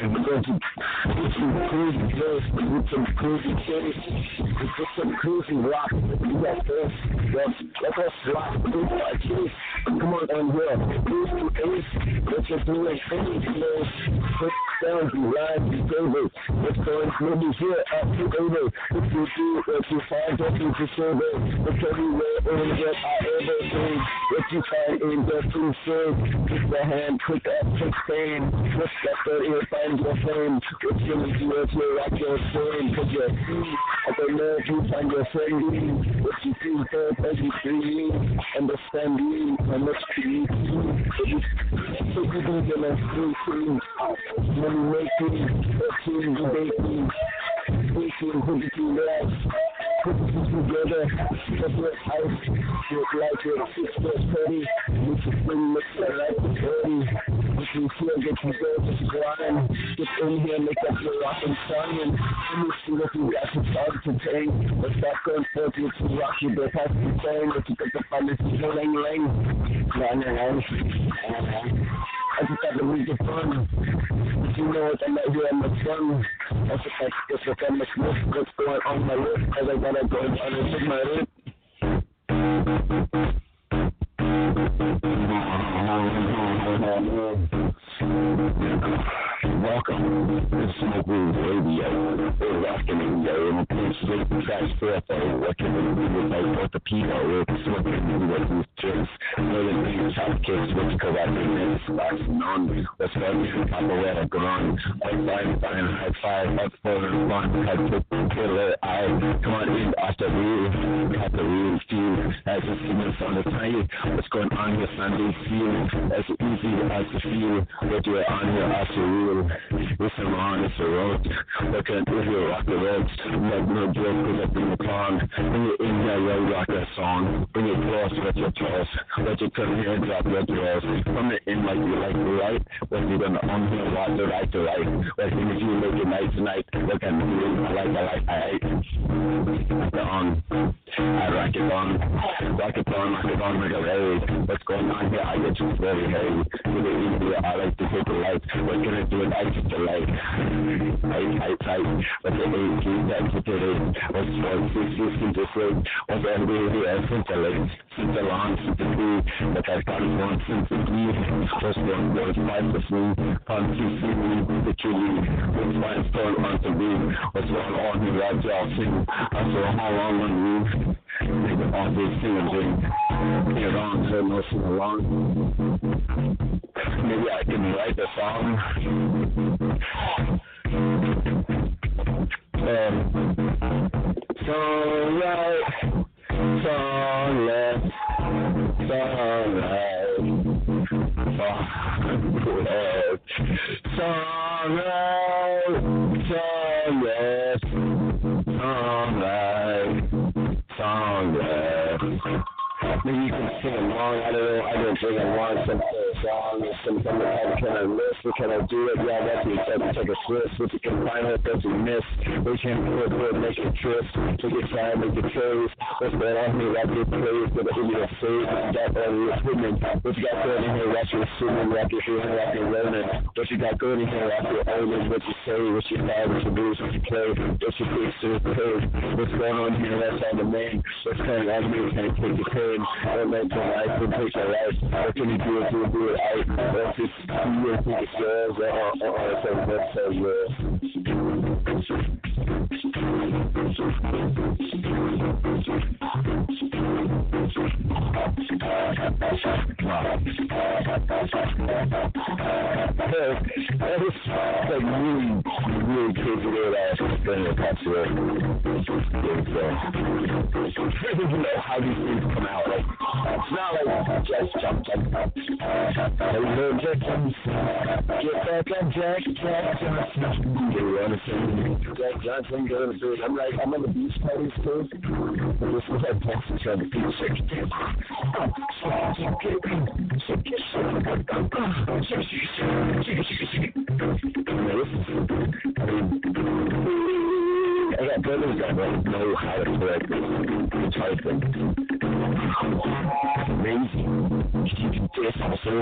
and we're going to put some crazy place with some crazy things just some crazy rock. You. Yes, let us rock by case. Come on down here. Ace to ace. What you're doing any place. Put down the line, the table. What's going maybe here at the. If you do what you find, don't be disturbed. Look everywhere and get our everything. What you find in the two shades. Kick the hand, quick up, fame. What's that the ear, find your flame. What you gonna do if you rock your? Cause you're free. I don't know if you find your friend What you feel as you free. Understand me, how much to you. So you can get a free thing. Money making, a team debating. Speaking, who did you love? Put it together, separate house, look like your sister's petty. We can bring the like the. We you feel, get you go, just grind. Get in here, make up your sun, and let me see what you got to start to take. Let's start going forth with some rock, you better pass the same. Let's get the fun, this nah, nah. I just got to read the fun. But you know what, I'm not here, I'm the fun. That's what that's, that's what I'm the what's going on my list, cause I gotta go down and take my lip. Let's go. Welcome to Smoke Radio. Rocking in there and it's straight for what can we do with like orthopedic we're smoking with these chips. Million things, chop which correct in this box non. What's going capoeira gone. I'm fine, fine, high five, up for the fun. Cut to killer eye. Come on in, off the wheel. Got the feel. As a signal on the tiny. What's going on here, Sunday feel. As easy as to feel. What you're on here, off the It's a wrong, it's a road. Look at if you rock the roads. Let no joke, cause up in the pond. Bring it in there, yo, rock that song. Bring it close, let your toes. Let you come here drop your drawers. Come it in like you like the right. When you're gonna on here, walk the right to right. Like if you make it night tonight. Look at me, I like, I like, I hate. Rock it on. I rock it on. Rock it on, rock it on, like a rave. What's going on here? I get you very heavy. Get it easy, I like to hit the light. What can I do? Just the light. Tight, tight, tight. What's the eight? Keep that to the eight. What's one, six, six, six, eight. What's the NBA here? Since the late. Since the long, since the three. But I've got one, since the three. First one, one, five, the three. Pun, two, three, the chili. What's my stone on the roof? What's going on here? Right, y'all sing. I saw how long on the roof. All this singing on, so sing along. Maybe I can write a song. Um, song right, song left, song right, song left, song right, song Maybe you can sing along. I don't know. I don't sing along some sort of song or some kind of kind of list. What can I do it? Yeah, that's the except to take a twist. If you can find what does you miss, we can put put make a trip. Take your time, make your trays. What's going on here? Rock your plays with the Indian save. What you got all your equipment? What you got going in here? Rock your swimming, rock your hearing, rock your learning. What you got going in here? Rock your owning. What you say? What you have? What you do? What you play? What you fix to the pay? What's going on here? That's all the main. What's going on here? Can you take your pain? Don't make your life and take your life. What can you do if you do it out? What's it? You will think it's yours. Uh, uh, uh, so that's so yours. That is like really, really crazy that to catch it. So, don't even know how these things come out. Like, it's not like just jump, jump, jump. You Johnson, go to the. I'm like, I'm on the beach parties too. This is like Jackson trying to beat shake I don't know how to the typing. Amazing. You this also.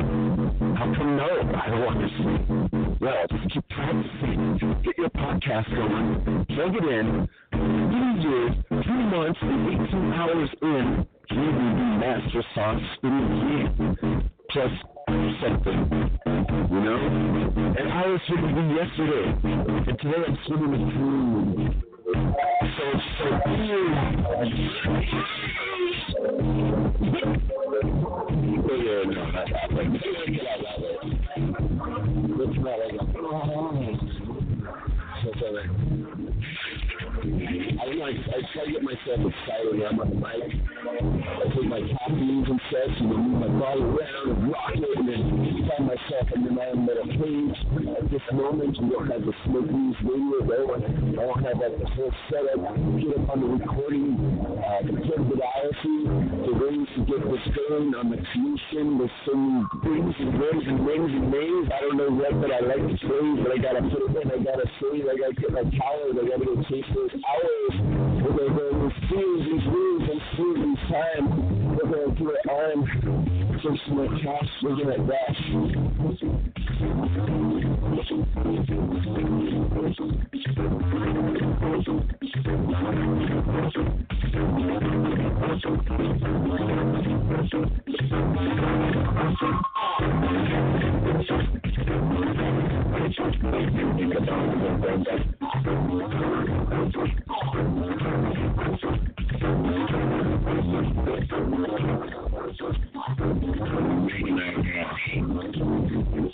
How come no? I don't understand. Well, just keep practicing. Get your podcast going. Plug it in. Three years, three months, and 18 hours in. You will be master sauce in a year. Plus something. You know? And I was swimming yesterday. And today I'm swimming with food. So it's so weird. yeah, no, I I try to get myself excited when I'm on the mic. I take my caffeine and such, and move my body around and rock it, and then myself in the man metal cage. At this moment, we don't have the Smoke Rules radio going. I don't have like the whole setup. Get up on the recording, uh, the diocese, the ways to get this going on the creation. There's so many things and words and rings and names. I don't know what, but I like the phrase, but I gotta put it in. I gotta say. I gotta get my towers. I gotta go chase those hours. We're gonna go and see these rules and see these times. We're gonna do it on. Some more cash. We're gonna dash. If you're not paying attention to it, well, then you. know that it really is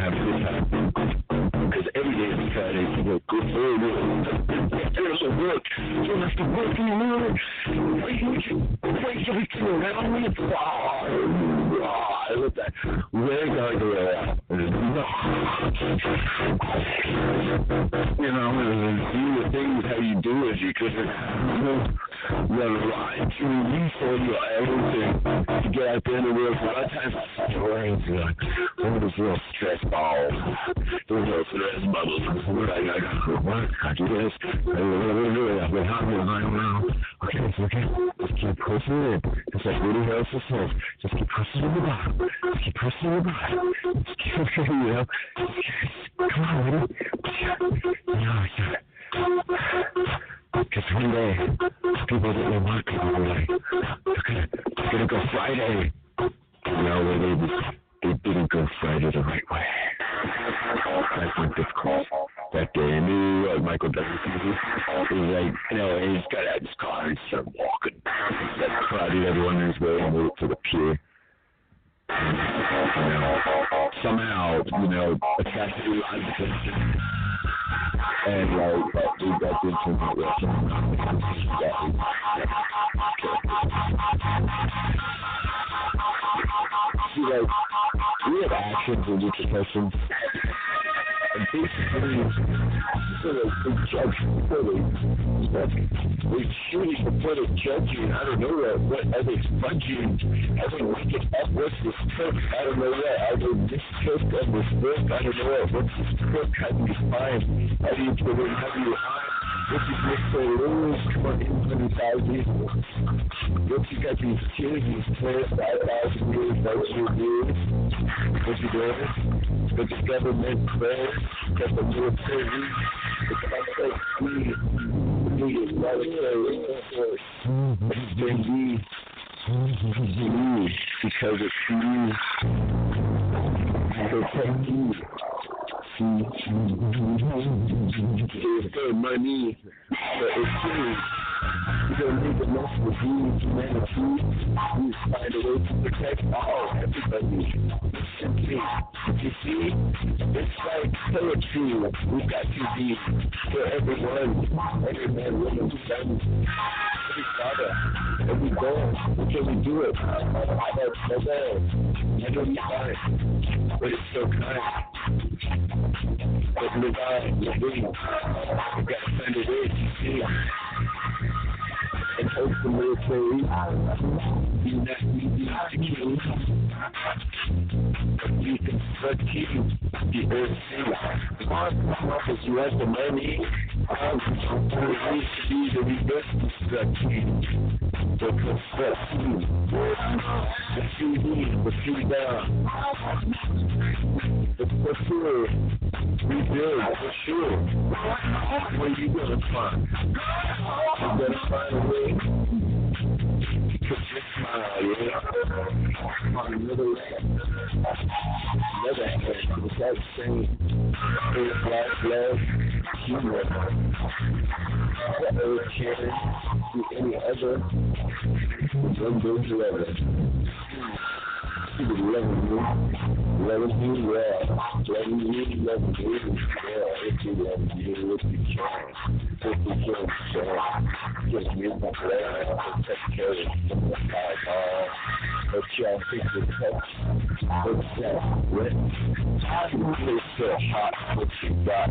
Don't have a good. Because every day is Friday. You go, good for you. There's a work. You have to work anymore. Wait everything around me. Wow. I love that. Where are you? You know, do the things how you do it. You could run right through refill your everything to get out there in the world. A lot of times, brains are like, of those little stress balls. Those little stress bubbles. What I got? What? I do this. I've been happy. I don't know. Okay, it's okay. Just keep pushing it. It's like Woody Harrelson says. Just keep pushing in the bottom. Just keep pushing in the bottom. Just keep, you know. Come on, Woody. Yeah, yeah. Because one day, people that they want people were like, it's gonna, it's gonna go Friday. And No, they, they, they didn't go Friday the right way. I That's when difficult. That day in New York, Michael. He was like, you know, he just got out his car and started walking. That crowded everyone in his and moved to the pier. You know, somehow, you know, a of attention. And like dude that did some of See, like, we have actions and repercussions. And basically, so they judge they, they shooting before they judge you. I don't know what, what? How they make it up? What's this trick? I don't know what. Mistrust of this book? I don't know what. What's this trick? How do you find? How do you put in? How do you hide? What you just say, oh, come on, in 100,000. What you got these kids, these 25,000 years, that's your years. What you doing? Got the government press, got the military, it's. You don't need of you, humanity. We find a way to protect all, everybody. Simply, you see, it's like poetry. We've got to be for everyone, every man, woman, son, every father, every girl. Can we do it? I know. I don't know. But it's so kind. But live on, live in. We gotta find a way to see the military do not need to kill you can succeed the earth thing. Because you have the money, it needs to be the reverse. The succeed. The CD, the freedom. The for sure. Rebuild, for sure. Where you gonna find? You right away. Put your smile, yeah. On another hand, another hand, it's that same spirit, life, love, humor. What ever caring to any other, one goes forever. She was loving me, loving you well, loving you, loving you well. If you love you, if you can, if you can, so just give my blood, take care of it, uh, but y'all think the touch, what's that, what? It's so hot, what you got,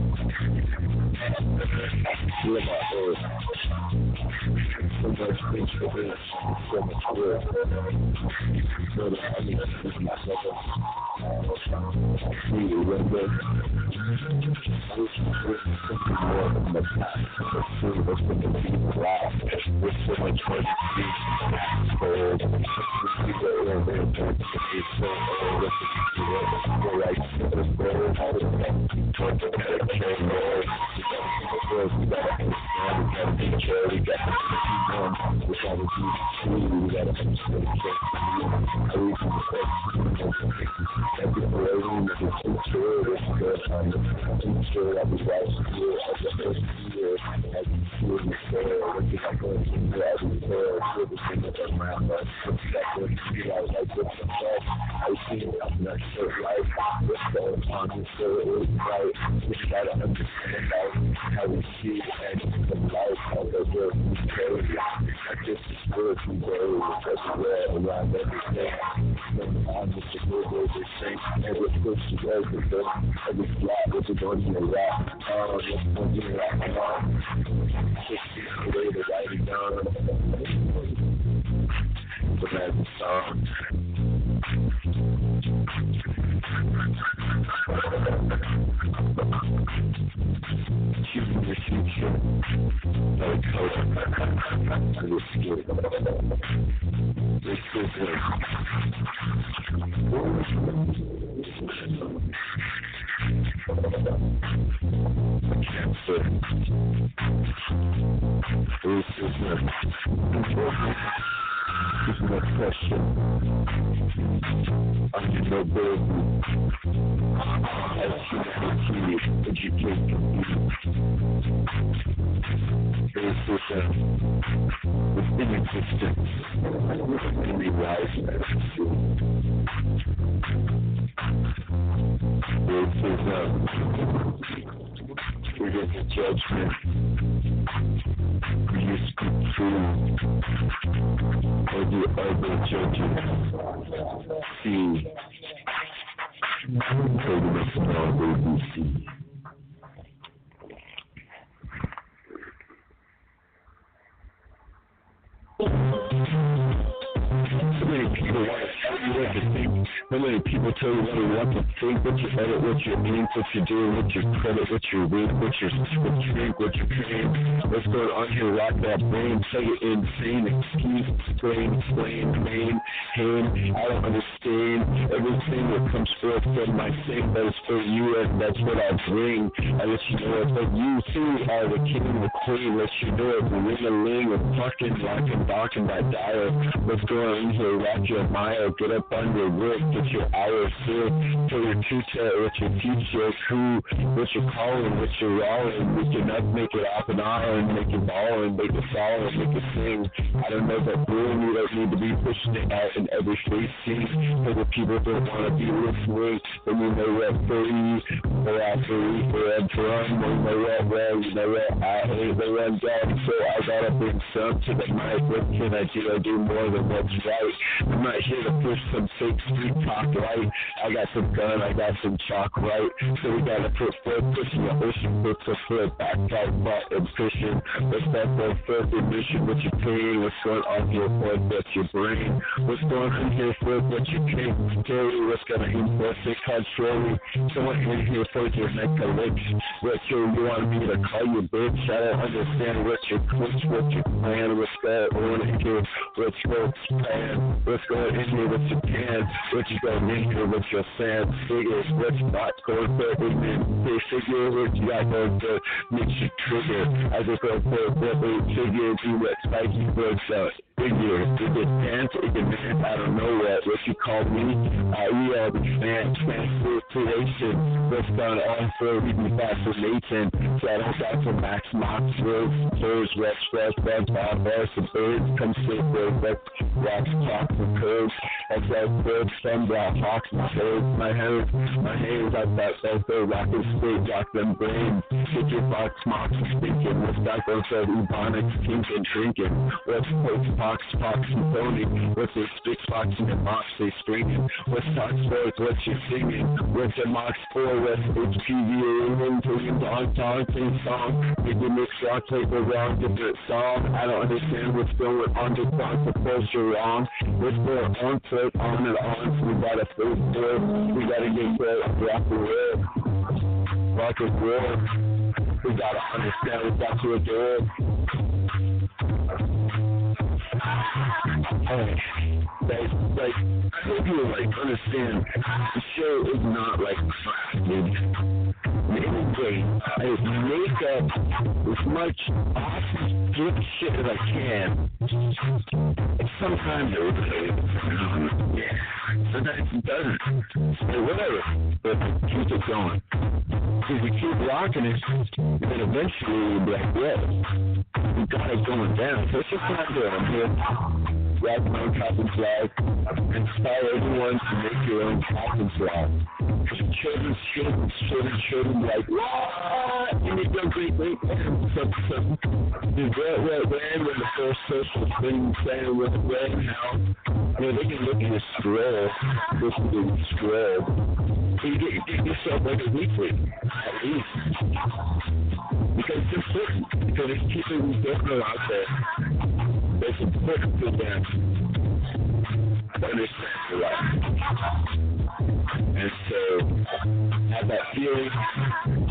Live our earth. So things for this, so much good. So that I need to be myself. We remember. I wish we something more than the past. The food was going to be live. With so much more to see. Cold. We go in there. It's so old. Let's just do it. We're like, the bird, all the time. Towards the better care. We gotta understand. We gotta be care. We gotta be one. We gotta be true. We gotta understand. I read from the text. Every room is a teacher. It's good. I'm a teacher. I was watching you as a first year. As you see in the fair. Looking at the finger. I was there. Everything that I'm around. But that was you know, like with myself. See not sure right. What's going on? It was right. Just gotta understand how, how we see and the life of the world we carry. I just spiritual daily everywhere around everything. Just a good way to sing. Every push is everything. Every flat is a going to rap. Oh, just going to rap. Just the way to write it down. The magic song. Choosing your future, no color. What you think, what you do, what you credit, what you read, what you what you drink, what you paying. What's going on here? Rock that brain. Tell you insane. Excuse, explain, explain, pain, pain. I don't understand everything that comes forth from my same is for you, and that's what I bring. I let you know that you too are the king and the queen. Let you know it. Ring a ling of fucking locking, and by dial. What's going on here? Rock your mile. Get up on your work. Get your hours filled. Tell your tutor what your teacher, who, what you're calling, what you're rolling. We can up, make it up and on, make it ball and make it and make it sing. I don't know that room. You don't need to be pushing it out in every face scene. For the people that want to be listening, then you know after we red drum, you know what, well, you know what, I hate the run down, so I gotta bring some to the mic. What can I do? I do more than what's right. I'm not here to push some fake street talk right. I got some gun, I got some chalk right. So we gotta put foot, pushing the ocean, put the foot, back, back, butt, and pushing. What's that for first admission? What you pain? What's going on here for what's your brain? What's going on here for what you can't carry? What's gonna influence it contrary? Someone in here for your neck a lick. What you, want me to call you bitch? I don't understand what your twitch, what your plan, what's that on in here, what's your plan, what's going in here, what you can, what you going in here, what your sand figures, what's not going for amen. They figure what you got going to makes you trigger. I just go for what they figure, do what spiky works out figure. It gets dance, it man, I don't know what, you call me. We the fan, transportation. What's on for we be fascinating. Shout out back to Max Rose, Birds, West, West, West, Bob, the birds, come sit there, West, rocks, talk, the curves. That's that bird, sun, black, hawks, my birds, my hands, my hands, I thought that the rocket state, rock them brains. Your box, Mox, speaking. What's that going for Ebonics, kinking, drinking. What's post, Fox, Fox, and Tony. What's this big Fox and Mox, they screaming. What's Fox Sports, what you singing? What's the Mox 4, what's HPV, and taking dog, sing song. Did you mix rock, take the wrong, different song? I don't understand what's going on, just on the poster wrong. What's going on, click on and on, so we gotta face it. We gotta get good, rock and roll. Rock and roll. We gotta understand we got to adore. Like, like, I hope you like understand. The show is not like crafted in any. I make up as much awesome good shit as I can. And sometimes it really, yeah. Sometimes it doesn't. Whatever. But keep it going. If we keep rocking it, then eventually we'll be like, yeah, got it going down. So it's just not good. I'm here. Rock my own flag. Inspire everyone to make your own captain flag. Because children, children, children, children, like, what? You make your great, great something. The red, red, red, when the first social thing saying with the red now, you know, they can look at your scroll, listen to your scroll. So you get, you get yourself like a weekly, at least. Because it's important. Because there's people who don't know out there. It's important for them to understand the life. And so, have that feeling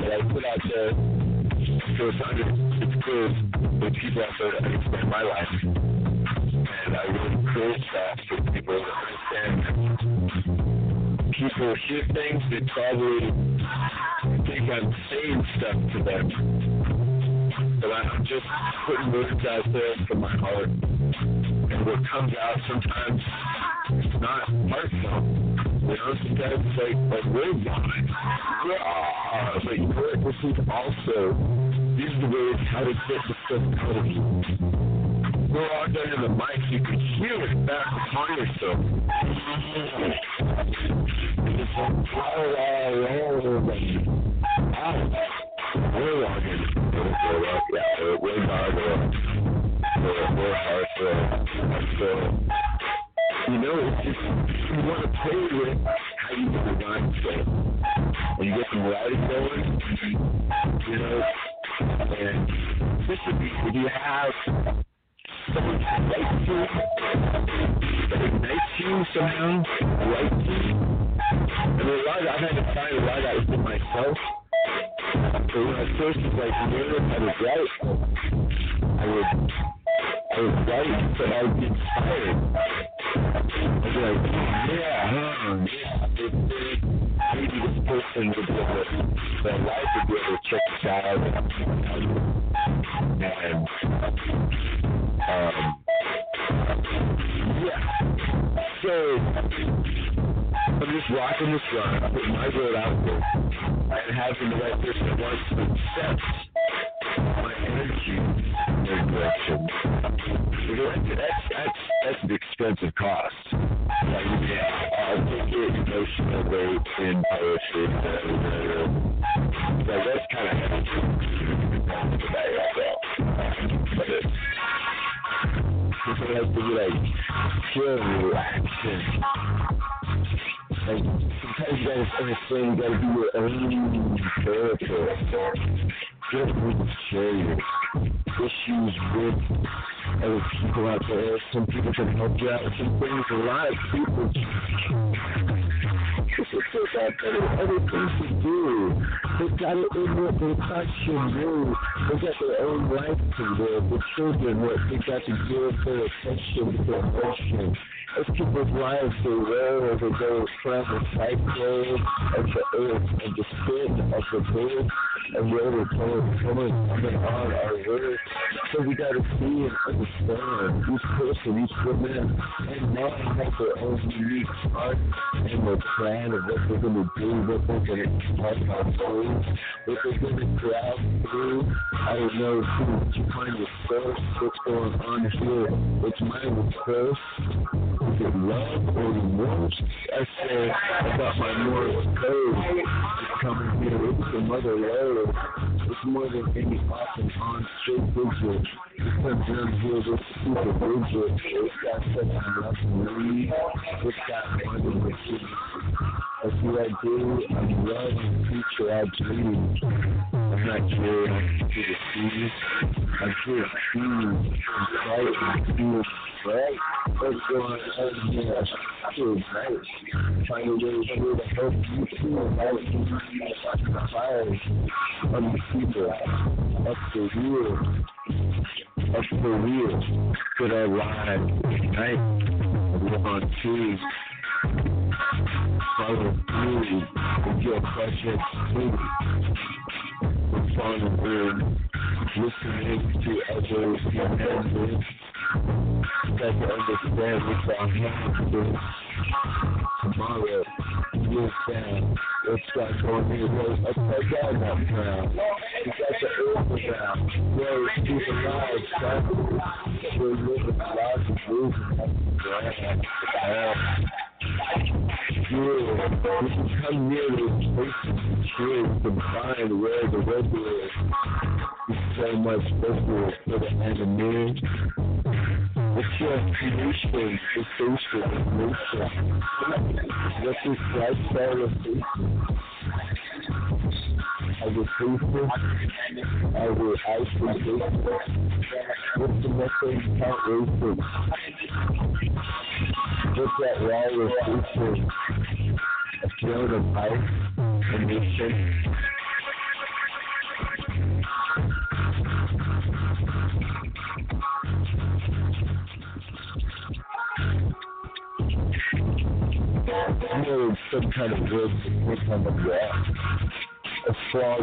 that I put out there so it's, under, it's good for people out there understand my life. And I really encourage that for people to understand people hear things that probably think I'm saying stuff to them. But I'm just putting words out there from my heart. And what comes out sometimes it's not heartfelt. You know, sometimes it's like a word vomit. Yeah. But you know what? This is also, these are the ways how to get the stuff out of you go out there in the mic, you can hear it back upon yourself. It's like, oh, oh, oh, we're walking. Yeah, we're. We're, we're hard. So, you know, it's just, you want to play with how you get the rhyme set. When you get some writing going, you know, and especially if you have writes you, somehow, writes you. And a lot of, I've had to find a lot of that myself. So when I first was like nervous, I would write. I would, I would write, but I would be. I'd like, yeah, huh, yeah, maybe this person would be able to, their life would be check this out. And, um, yeah. So I'm just rocking this run, I'm putting my word out there, and having the right person that wants to accept my energy in their direction. That's that's that's the expensive cost. Like I'll take it emotional weight in poetry. So that's kind of heavy. But it, have to be like and relaxing. Like sometimes you gotta understand you gotta be your own therapist. Just share your issues with other people out there. Some people can help you out with some things. A lot of people people got other, other things to do. They got it in what they thought should do. They got their own life to live. The children, what they got to give their attention their emotion. As people's lives they roll as they go from the cycle of the earth and the spin of the bird and we're the other coming, coming, on our earth. So we got to see and understand each person, each woman, and man has their own unique art and their plan of what they're going to do, what they're going to talk about through, what they're going to grab through. I don't know who to find the source, what's going on here. It's first. Is it love or remorse? I I got my Morse code. It's coming here. It's the mother love. It's more than any off on straight visit. It comes down here with super rigid. It's got such a love to me. It's got more than city. That's what I do. I'm love and future I dream. I'm not here to the sea. I'm here to see and fight and feel right. What's going on here? I feel. Trying to really here to help you feel right. The fires on the people. Up the real. Up the real. Good our lives. Right? Want to follow through your project too. Following through, listening to others remember that to understand what's our hand tomorrow. Years down, let's start going here, roll upside down that crown. We got the earth around, where it's keep alive, son. We're living lives moving up the. Yeah, we can come near and find where the weather is. There's so much special for the enemy. It's your creation, the social. What this lifestyle of facing? I will faithful. I isolate. What's the message racing? What's that wall of facing? A throne of ice, and. You know, some kind of some kind of rock. A flaw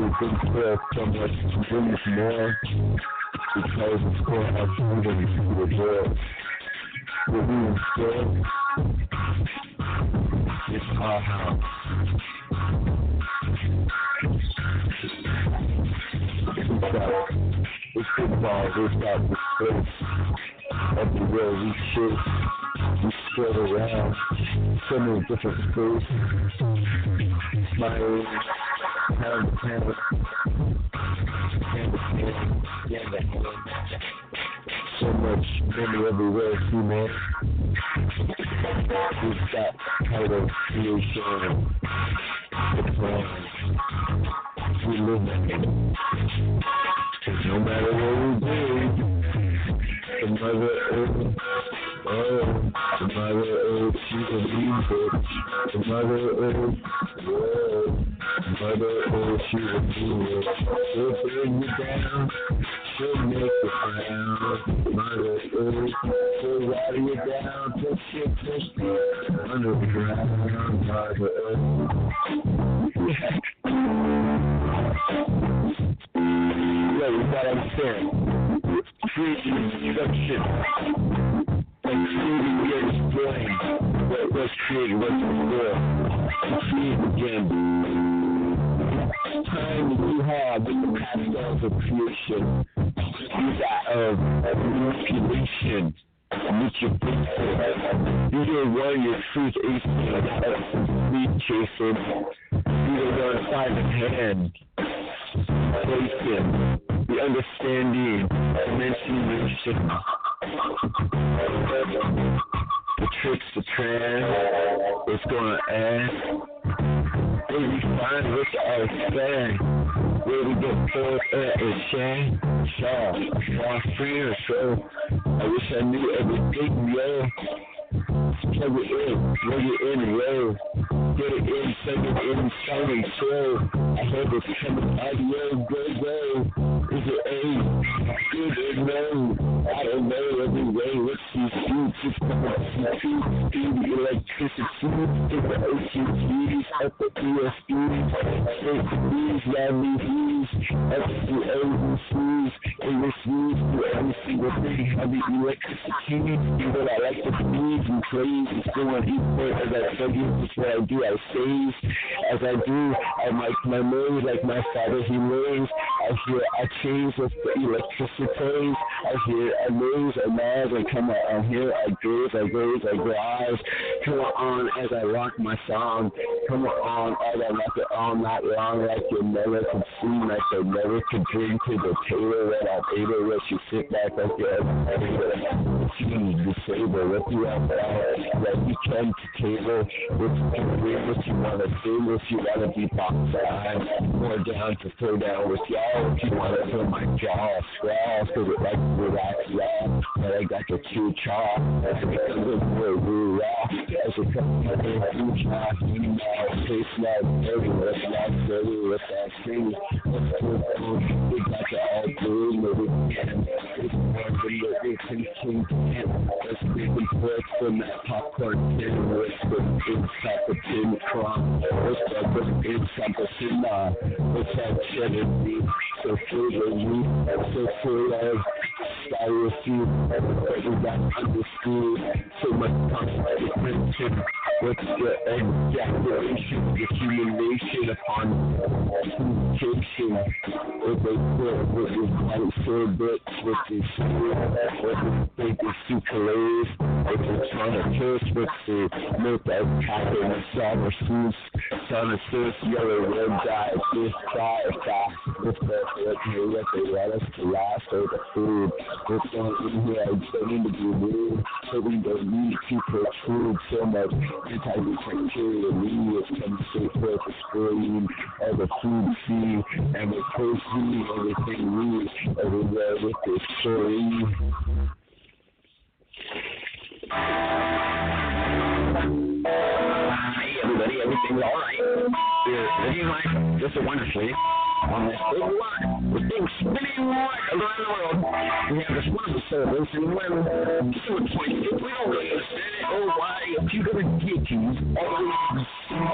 much to bring us more because of course our freedom to the. What we instill is our house. It's got, it's football, it's got the space everywhere we should we spread around so many different spaces. Smiling, hand to hand, hand to hand, hand to. So much memory everywhere, see man. We've got title creation, the uh, plan. We live in it. No matter what we do, the mother earth uh, Oh, the mother earth, she's a music. The mother earth, whoa. The mother earth, she's a music. She'll bring you down. She'll make you down. Mother earth, ride you down. Underground, mother earth. Yeah, you gotta understand. Create destruction and creating yet destroying what was created, what's before. And create again. Time that you have with the pastels of creation, you of, of manipulation, meet your big You hear warrior truth ace me chasing. You the one five in hand. Placing. The understanding. Dimension The tricks, the trend. It's gonna end. Baby, find what I say where we get pulled at a shame. Shaw, my friend, so I wish I knew everything, yo. Plug it in, plug it in, yo. Get it in, plug it in, shiny show. I hope it's coming audio, go, go. Is it A? Good or no? I don't know every way. What's these suits? It's coming to speed, electricity, get the OCTs, up the ESPs, straight to these, yeah, these C's, F's to O's and C's, A to every single thing, heavy electricity, do what I like to breathe and and still on equal as I study, just what I do, I save, as I do, I make my noise like my father he lays, I hear I change with the electricity, I hear I lose, I mad, I come out, I hear, I graze, I graze, I graze, come on as I rock my song, come on as I rock it all night long like you never could see like they never could bring to the table that I'm able to you sit back like you're you disabled, what you. Have like you come to table, what bring, what you want to do, if you want to be boxed out, more down to throw down with y'all, if you want to feel my jaw so that like relax y'all, but I got the two it a as it comes to the like dirty, dirty, that thing, we got the all blue, can. It's more than what we can king. Let's make them forth from that popcorn tin. The inside the tin the the inside the? Uh, what's that cheddar meat? So full of meat, so full of But we got understood so much consequence. What's the ejaculation, the accumulation upon communication? If they put what is white sorbet, what is what is think is sucralose, if they're trying to kiss with the milk that happen summer soups, summer soups, yellow red dye, this dye, fast, with the what they what they let us to last the food. Going in here? I need to be rude, so we don't need to protrude so much. Anti-bacterial media comes straight forth the screen of the food scene and the person everything we everywhere with this everybody, everything's alright. Big with things spinning right around the world. We have people point if we don't really understand it, oh why you're gonna get to always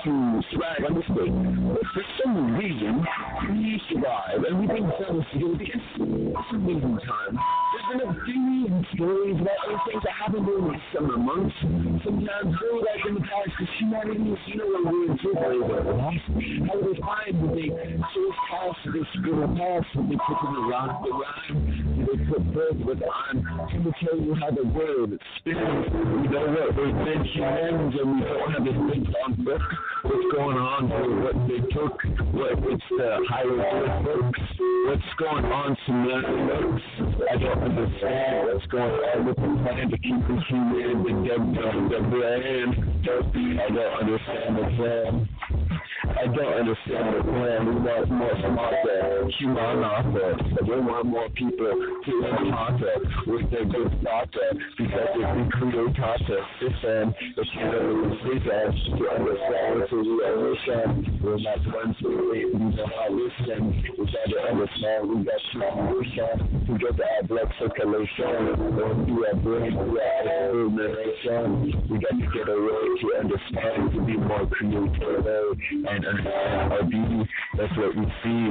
to survive on this day. But for some reason we survive and we think themselves together because it's amazing time. There's been a few stories about other things that happened during the summer months. Sometimes way back in the past, because humanity, you know what we're in for, how they find that they source past this little past that they put in the rock, the rhyme, they put birth with on to tell you how the world spins. You know what? We've been humans and we don't have this thing on book. What's going on here? What they took? What it's the hieroglyphics? What's going on semantics? I don't understand what's going on with the plan to keep the human the, brand. I don't understand the plan. I don't understand the plan. We want more smarter, humanata. We want more people to encounter with their good data because if we create data system, the channel is research to understand to the mission. We're not one to we know how listen. We got to understand, we got to mission to get our blood circulation, going through our brain, through our illumination. We got to get a way to understand, to be more creative, and understand our beauty. That's what we see.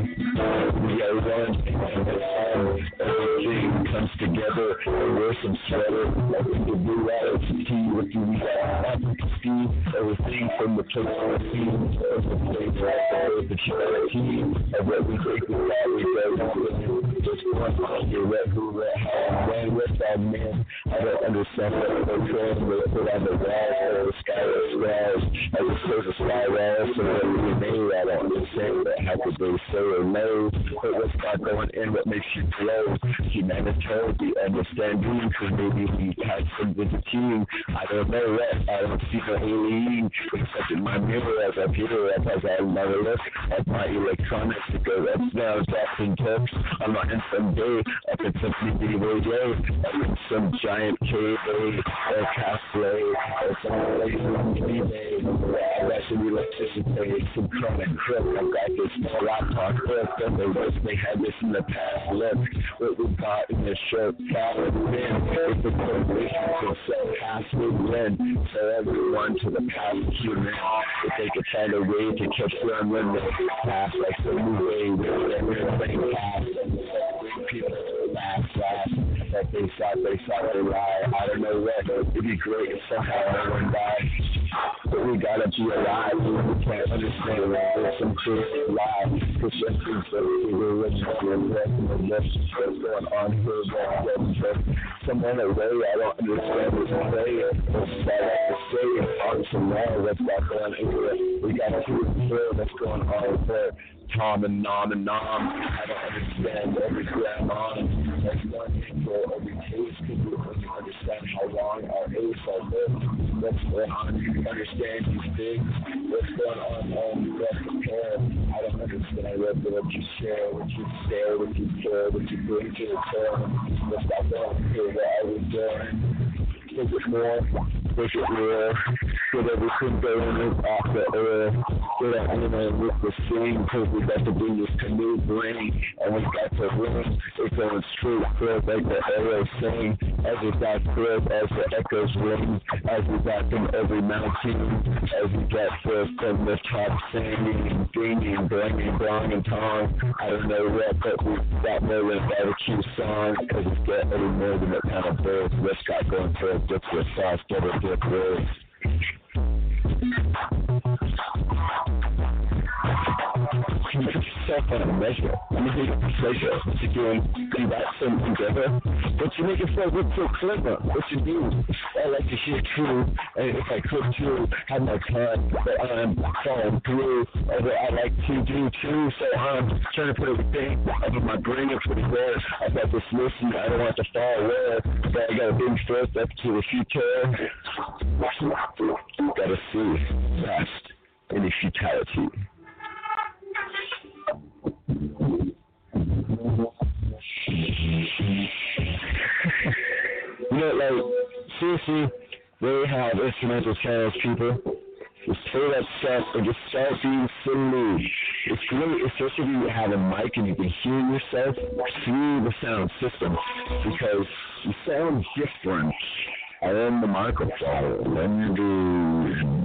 We are one, and the sun, everything comes together, and wear some sweater. Think the blue light, tea, what do we got? See everything from the place we see, from the place where the humanity of what we take with that we go just one on your red who red how when with that man I don't understand what they're trying to put on the walls or the sky or stars as it says a spiral so what we made I don't understand but how could say or know but what's not going in what makes you glow humanitarian understanding because maybe we had some visiting I don't know what I don't see the alien except in my mirror as I peer up as I never look at my electronics because that's now Jackson tips I'm not in some day up in some CB radio up in some giant cave or cosplay or some place on eBay where I actually electricity some chronic crook I got this laptop crook and they wish they had this in the past. Look what we got in the shirt. Cabin bin if the corporation could sell password win so everyone to the past human if they could find a way to catch them when they pass like the new way with everything past. And people to the last last. That they thought they thought they lie. I don't know what. It'd be great if somehow no one died. But we gotta be alive. We can't understand there's some truth lie. Something's so religion and what's going on here. But someone away, I don't understand this. What's that have to say? Hard to know what's going on here. We gotta hear what's going on there. Tom and Nom and Nom. I don't understand every grandma. That's one info every case can you understand how long our age are lived. What's going on? You understand these things. What's going on? Oh, you got prepared. I don't understand what, you share, what you share, what you care, what you bring to the table. What's that going here? What are we doing? Is it more? Is it real? Get everything going off the air. Get an animal with the sing, cause we got to bring this canoe bring, and we got to ring. It's going straight forth like the arrow sing, as it got forth, as the echoes ring, as we got from every mountain, as we got forth from the top singing, dinging, blinging, blong, and tong. I don't know what, but we got more than barbecue song, cause it's got more than that kind of birth. What's got going for dip with sauce, get it, dip with. Yourself on a measure? Mean, take a pleasure to doing do that thing together. But you make yourself look so clever. What you do? I like to hear true, and if I could too, have my time that I'm falling through, I like to do too. So I'm trying to put everything over my brain and put it there. I got this listen, I don't want to fall away, but I got a big first up to the future. Gotta see past any futility. You know, like, seriously, they have instrumental channels, people. Just play that stuff and just start being silly. It's great, especially if you have a mic and you can hear yourself through the sound system because you sound different on the microphone than you do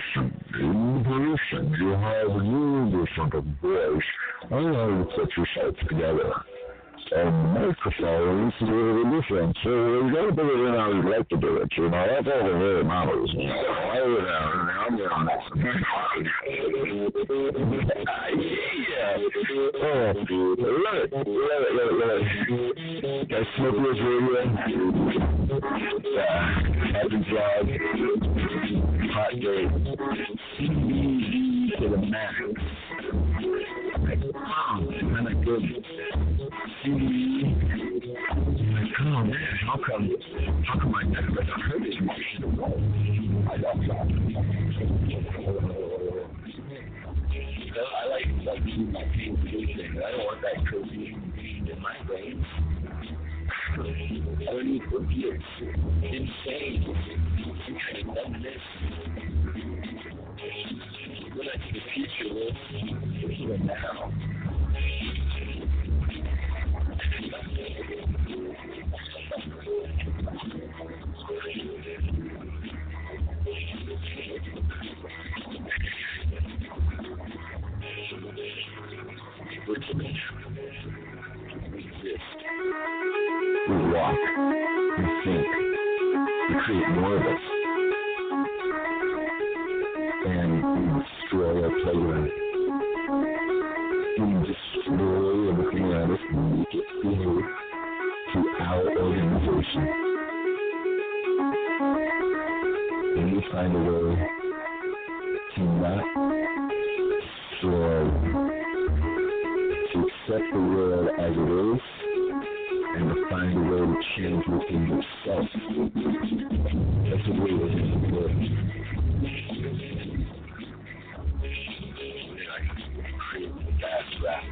person, you have a new different voice. I know to put yourself together. And microphones really different. So you gotta put it in how you like to do it, you know. That's all the really matters. You know, I would uh, have, make some Yeah. Oh, love it, love it, love it, love it. Guys, Smoke Rules Radio. Yeah, Happy Vlog. Hot Date. CD to the max. Like, wow, kind of good. Like, oh man, how come, how come I never heard this music? I don't. I like like my. I don't want that crazy in my brain. I don't. Insane. Done this. We're to the future, we're here now. talk, we think, we create more of us, and we destroy our playground. We destroy everything around us and make it new to our organization. And we find a way to not change within yourself. That's the way it it. Fast rap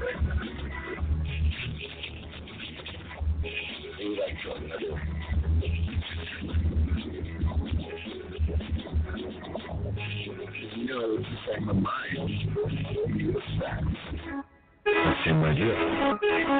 like something. You know, it's just like my mind. It's. Same idea. Yeah,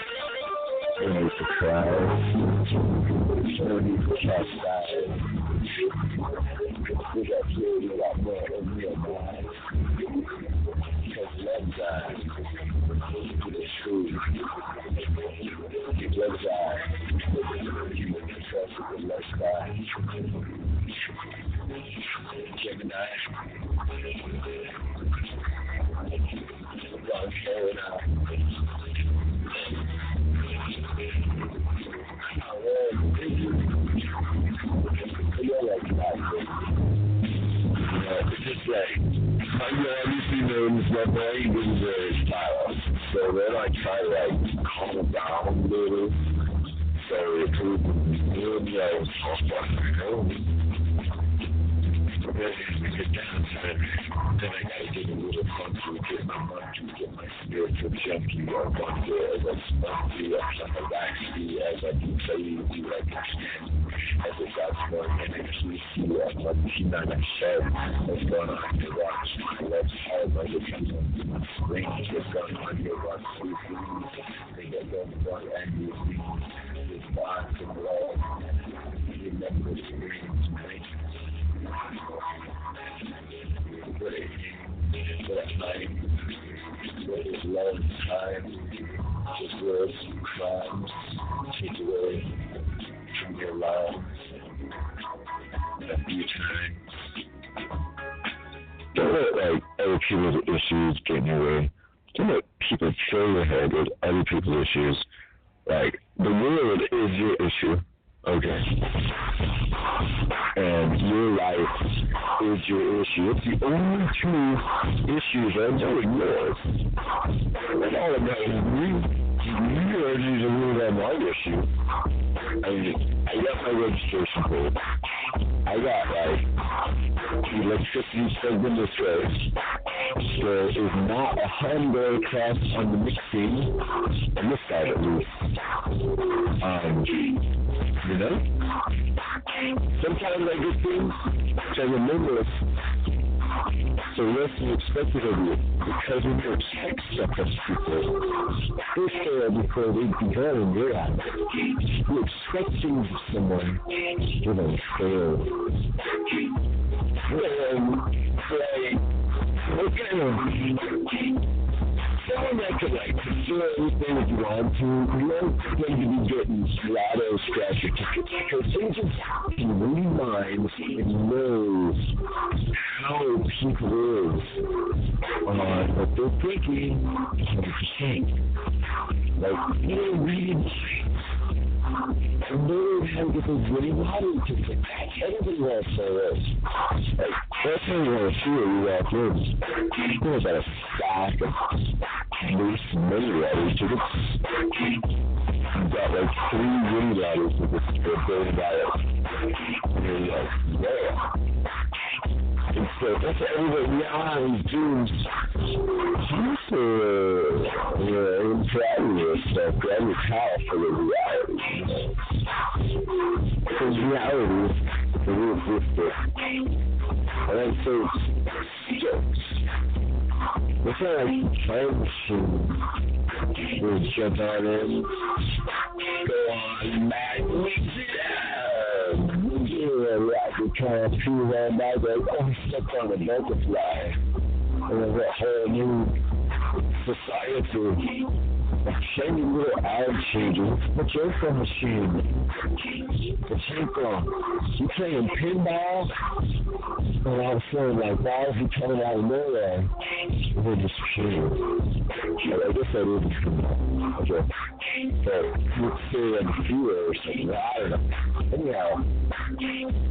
no surprise. No need to chastise. We got a lot more than real lives. Because love dies. It is true. Love dies. You will trust love dies. Gemini. Ron Carolina. It's just like, I know obviously knows my brain was very style. So then I try to like calm down a little. So it could be know, you know. Then we get down to it. Then I gotta get a little funky, get my monkey, get my spiritual junkie. I wonder as I spunky, I come a waxy, as I do like a as I got more energy, see I'm T9 shed. What's going on watch? My legs it comes on my screen. What's going on in watch? They get them one angry things. Response and love. Remember other people's issues. Like the world is your issue. Okay. And your life is your issue. It's the only two issues I know are yours. And all of that is me. Your issues are really not my issue. I I got my registration code. I got like electricity in this way. There is not a Honda class on the mixing on this side at least. Um, you know? Sometimes I get things which I remember so less than expected of you because you expect stuff from people, they fail before they begun in your eyes. You expect things of someone, going to fail. Like, okay, someone that could like fulfill everything that you want to, you don't going to be getting lotto scratcher tickets because they just can read minds. And knows how people is on what they're thinking 100%. Like, you don't know how to get those winning lottery tickets. Everybody wants to say this. Like, first thing you want to see when you walk you about a stack of loose money lottery tickets. You've got like three winning lottery tickets for a billion dollars. And you're like, yeah. And so that's everybody now is doing. Just, uh, you your power for the reality, you know. those realities that we existed. And then so, what's that like machine? We'll jump on in, go on, up. Yeah, like we kind of feel that night, like, oh, we stepped on a butterfly. And there's a whole new society shiny little ad changes. The Joker machine. The Chico. You playing pinball? And all of a sudden, like, why is he coming out of nowhere? Then just shooting. I guess that is pinball. Okay. But you would say or something. I don't know. Anyhow,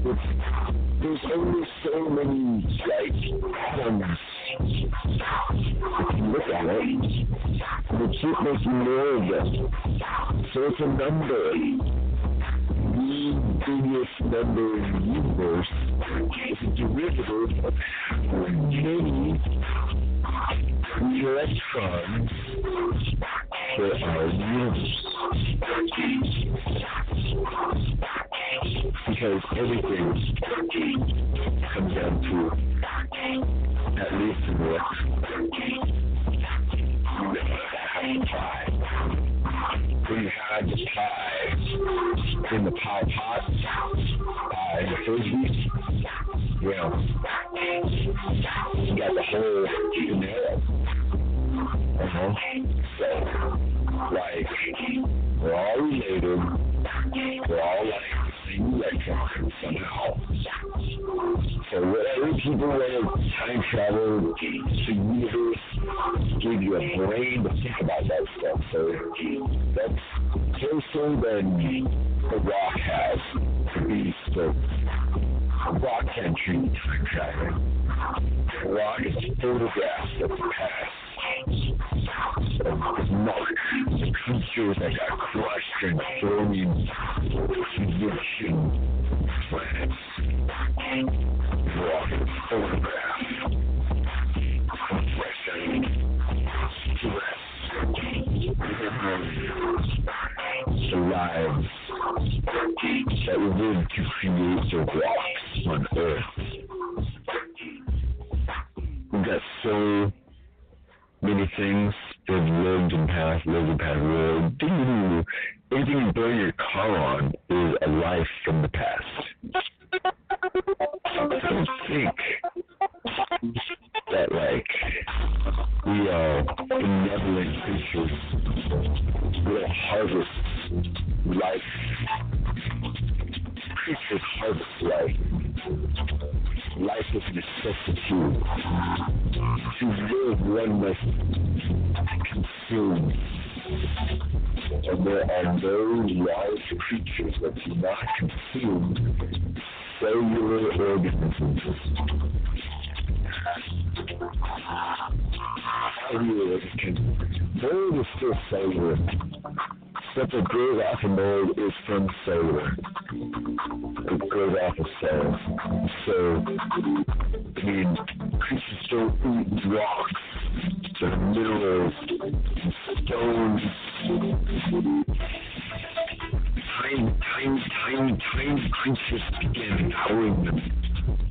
it's, there's only so many, like, atoms if you look at it, keep making more of them. So it's a number. The biggest number in the universe is a derivative of many electrons are in universe. Because everything comes down to at least in the we had the pie in the pie pot, uh, in the frisbee. You you got the whole there. Uh-huh. So, like, we're all related. We're all like the same electrons somehow. So whatever people want to time travel to universe, give you a brain to think about that stuff. So that's closer than the rock has to be rock can treat time traveling. Rock is photographs of the past. The creatures that got crushed and thrown in Egyptian planets. Rock is photograph. Compression. Stress. The lives that we live to create the rocks on Earth. Many things that have lived in past, lived in past world. Ding, Anything you burn your car on is a life from the past. I don't think that like we are benevolent creatures will harvest life. Creatures harvest life. Life is necessity. To live, one must consume. And there are no large creatures that do not consume cellular organisms. Mold is still cellular. Stuff that grows off of mold is from cellular. It grows off of cells. So, I mean, creatures don't eat rocks, the minerals, stones, tiny, tiny, tiny, tiny creatures began devouring them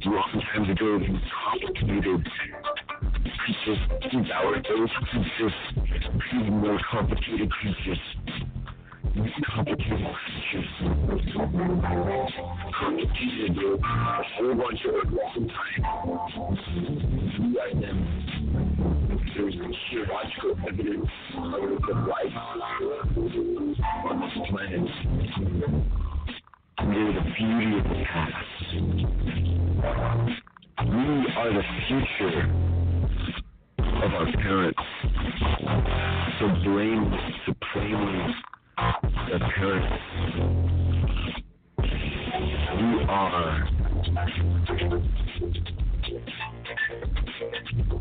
long time ago. Complicated creatures devoured those creatures, even more complicated creatures. These complicated creatures complicated a whole bunch of a long time. We are them. There's geological evidence of life on this planet. We're the beauty of the past. We are the future of our parents. So blame supremely their parents. We are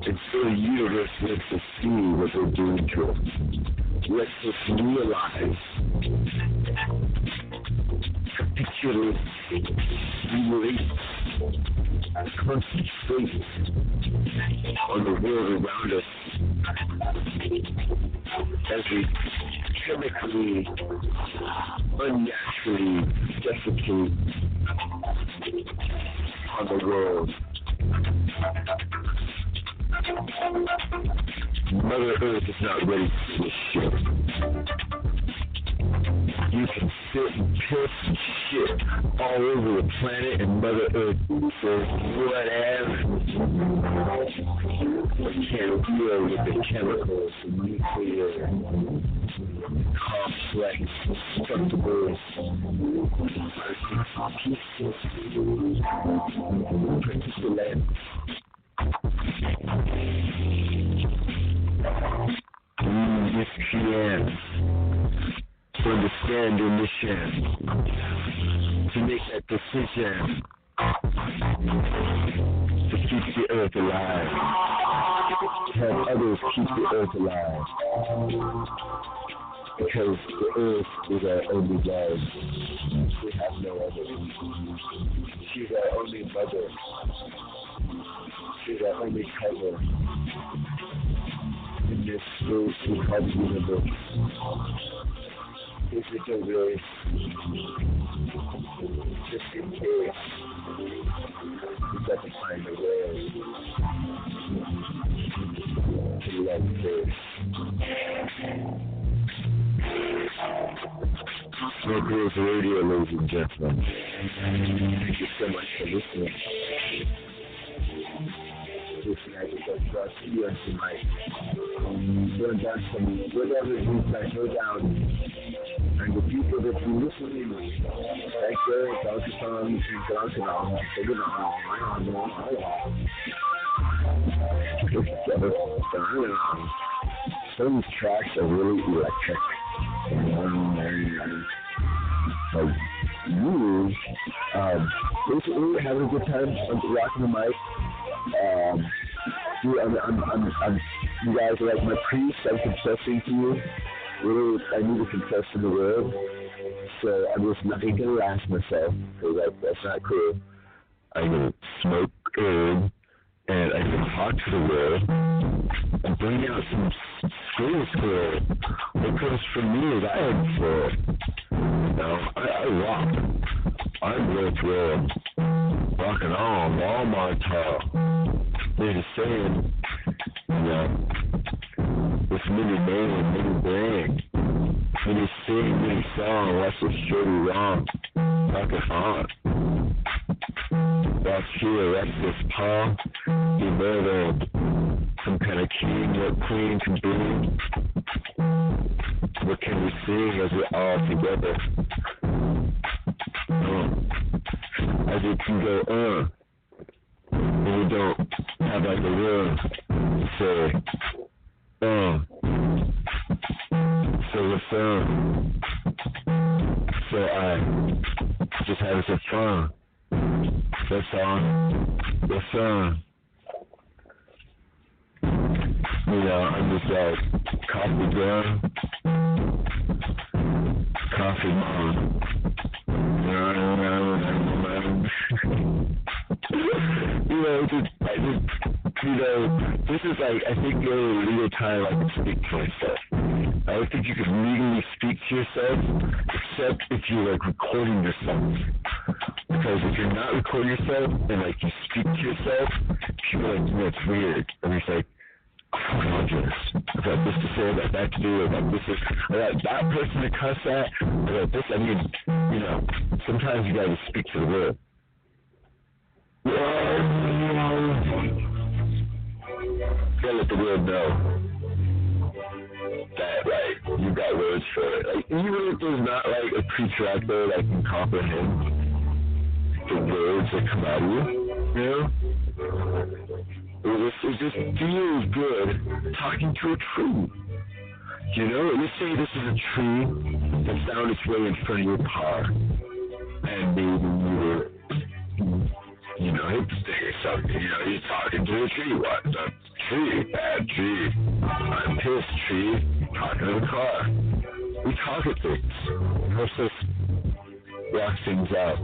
and so the universe lets us see what they're doing to us. Lets us realize capitulate, relate, concentrate on the world around us as we chemically, unnaturally defecate on the world. Mother Earth is not ready for this shit. You can sit and piss and shit all over the planet and Mother Earth says whatever. We can't deal with the chemicals, the nuclear, complex, destructible, particulate Use this PM mm, to understand your mission, to make that decision, to keep the earth alive, to help others keep the earth alive. Because the earth is our only love. We have no other. She's our only mother. She's our only cover in this the universe. If it's a race, just in case, we got to find a way to love this. Smoke Rules Radio, ladies and gentlemen. Thank you so much for listening. Listen, I just got brought to you on tonight. Go down some whatever it is that go down. And the people that thank you, thank you, thank you, thank you, some tracks are really electric. Like, you, um, basically having a good time rocking the mic. Um, I'm, I'm, I'm, I'm, you guys are like my priest. I'm confessing to you. Really, I need to confess to the world. So I'm just not gonna last myself because that, that's not cool. I'm gonna smoke in and I can talk to the world and bring out some school school. What comes from me is I am for. You know, I, I rock. I'm real thrilled. Rocking on, my talk. Just saying, you know, this mini man, mini brain, mini sing, mini song, that's what's surely wrong. Rocking on. That's here, that's this Paul. You murdered some kind of king or queen can be. What can we sing as we're all together? As it can go, uh, and we don't have like a to say, uh, so what's up? So I just having some fun. That's all. That's all. You know, I'm just like coffee gun, coffee mom. you know, just, I just, you know, this is like, I think the only legal time I can speak to myself. I don't think you can legally speak to yourself except if you're like recording yourself. Because if you're not recording yourself and like you speak to yourself, people are like, you know, it's weird. And it's like, oh, I got this to say, I got that to do, I got this, to, I got that person to cuss at, I got this. I mean, you know, sometimes you gotta speak to the world. Gotta let the world know that like you got words for it. Like even if there's not like a preacher out there that can comprehend the words that come out of you, you know? It just, it just feels good talking to a tree. You know, let's say this is a tree that found its way in front of your car, and maybe you were, you know, you're talking to a tree. What? A tree, bad tree. I'm pissed, tree. Talking to the car. We talk at things. Helps us rock things out.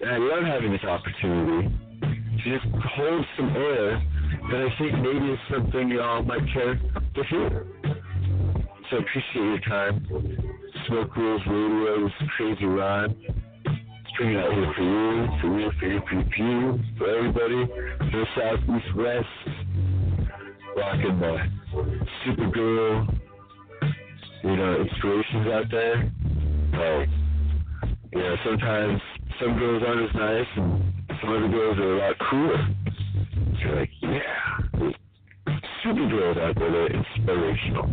And I love having this opportunity to just hold some air that I think maybe is something y'all might care to hear. So appreciate your time. Smoke Rules Radio. Is Crazy Ron. Stringing out here for you, for you, for you, for you, for you, for everybody. North, south, east, west. Rocking the Supergirl, you know, inspirations out there. But, you know, sometimes some girls aren't as nice and some other girls are a lot cooler. So you're like, yeah, Supergirls out there that are inspirational.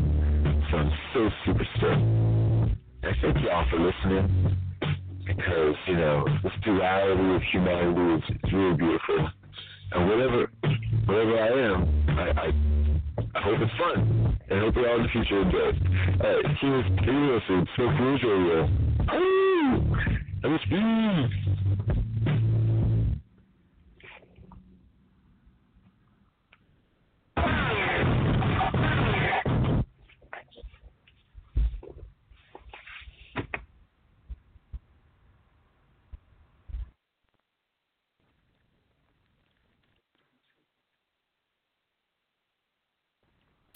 So I'm so super stoked. I thank y'all for listening because, you know, this duality of humanity is, is really beautiful. And whatever whatever I am, I, I I hope it's fun. And hope you all in the future enjoy it. Alright, here's here's Smoke Rules Radio. Oh! MSB!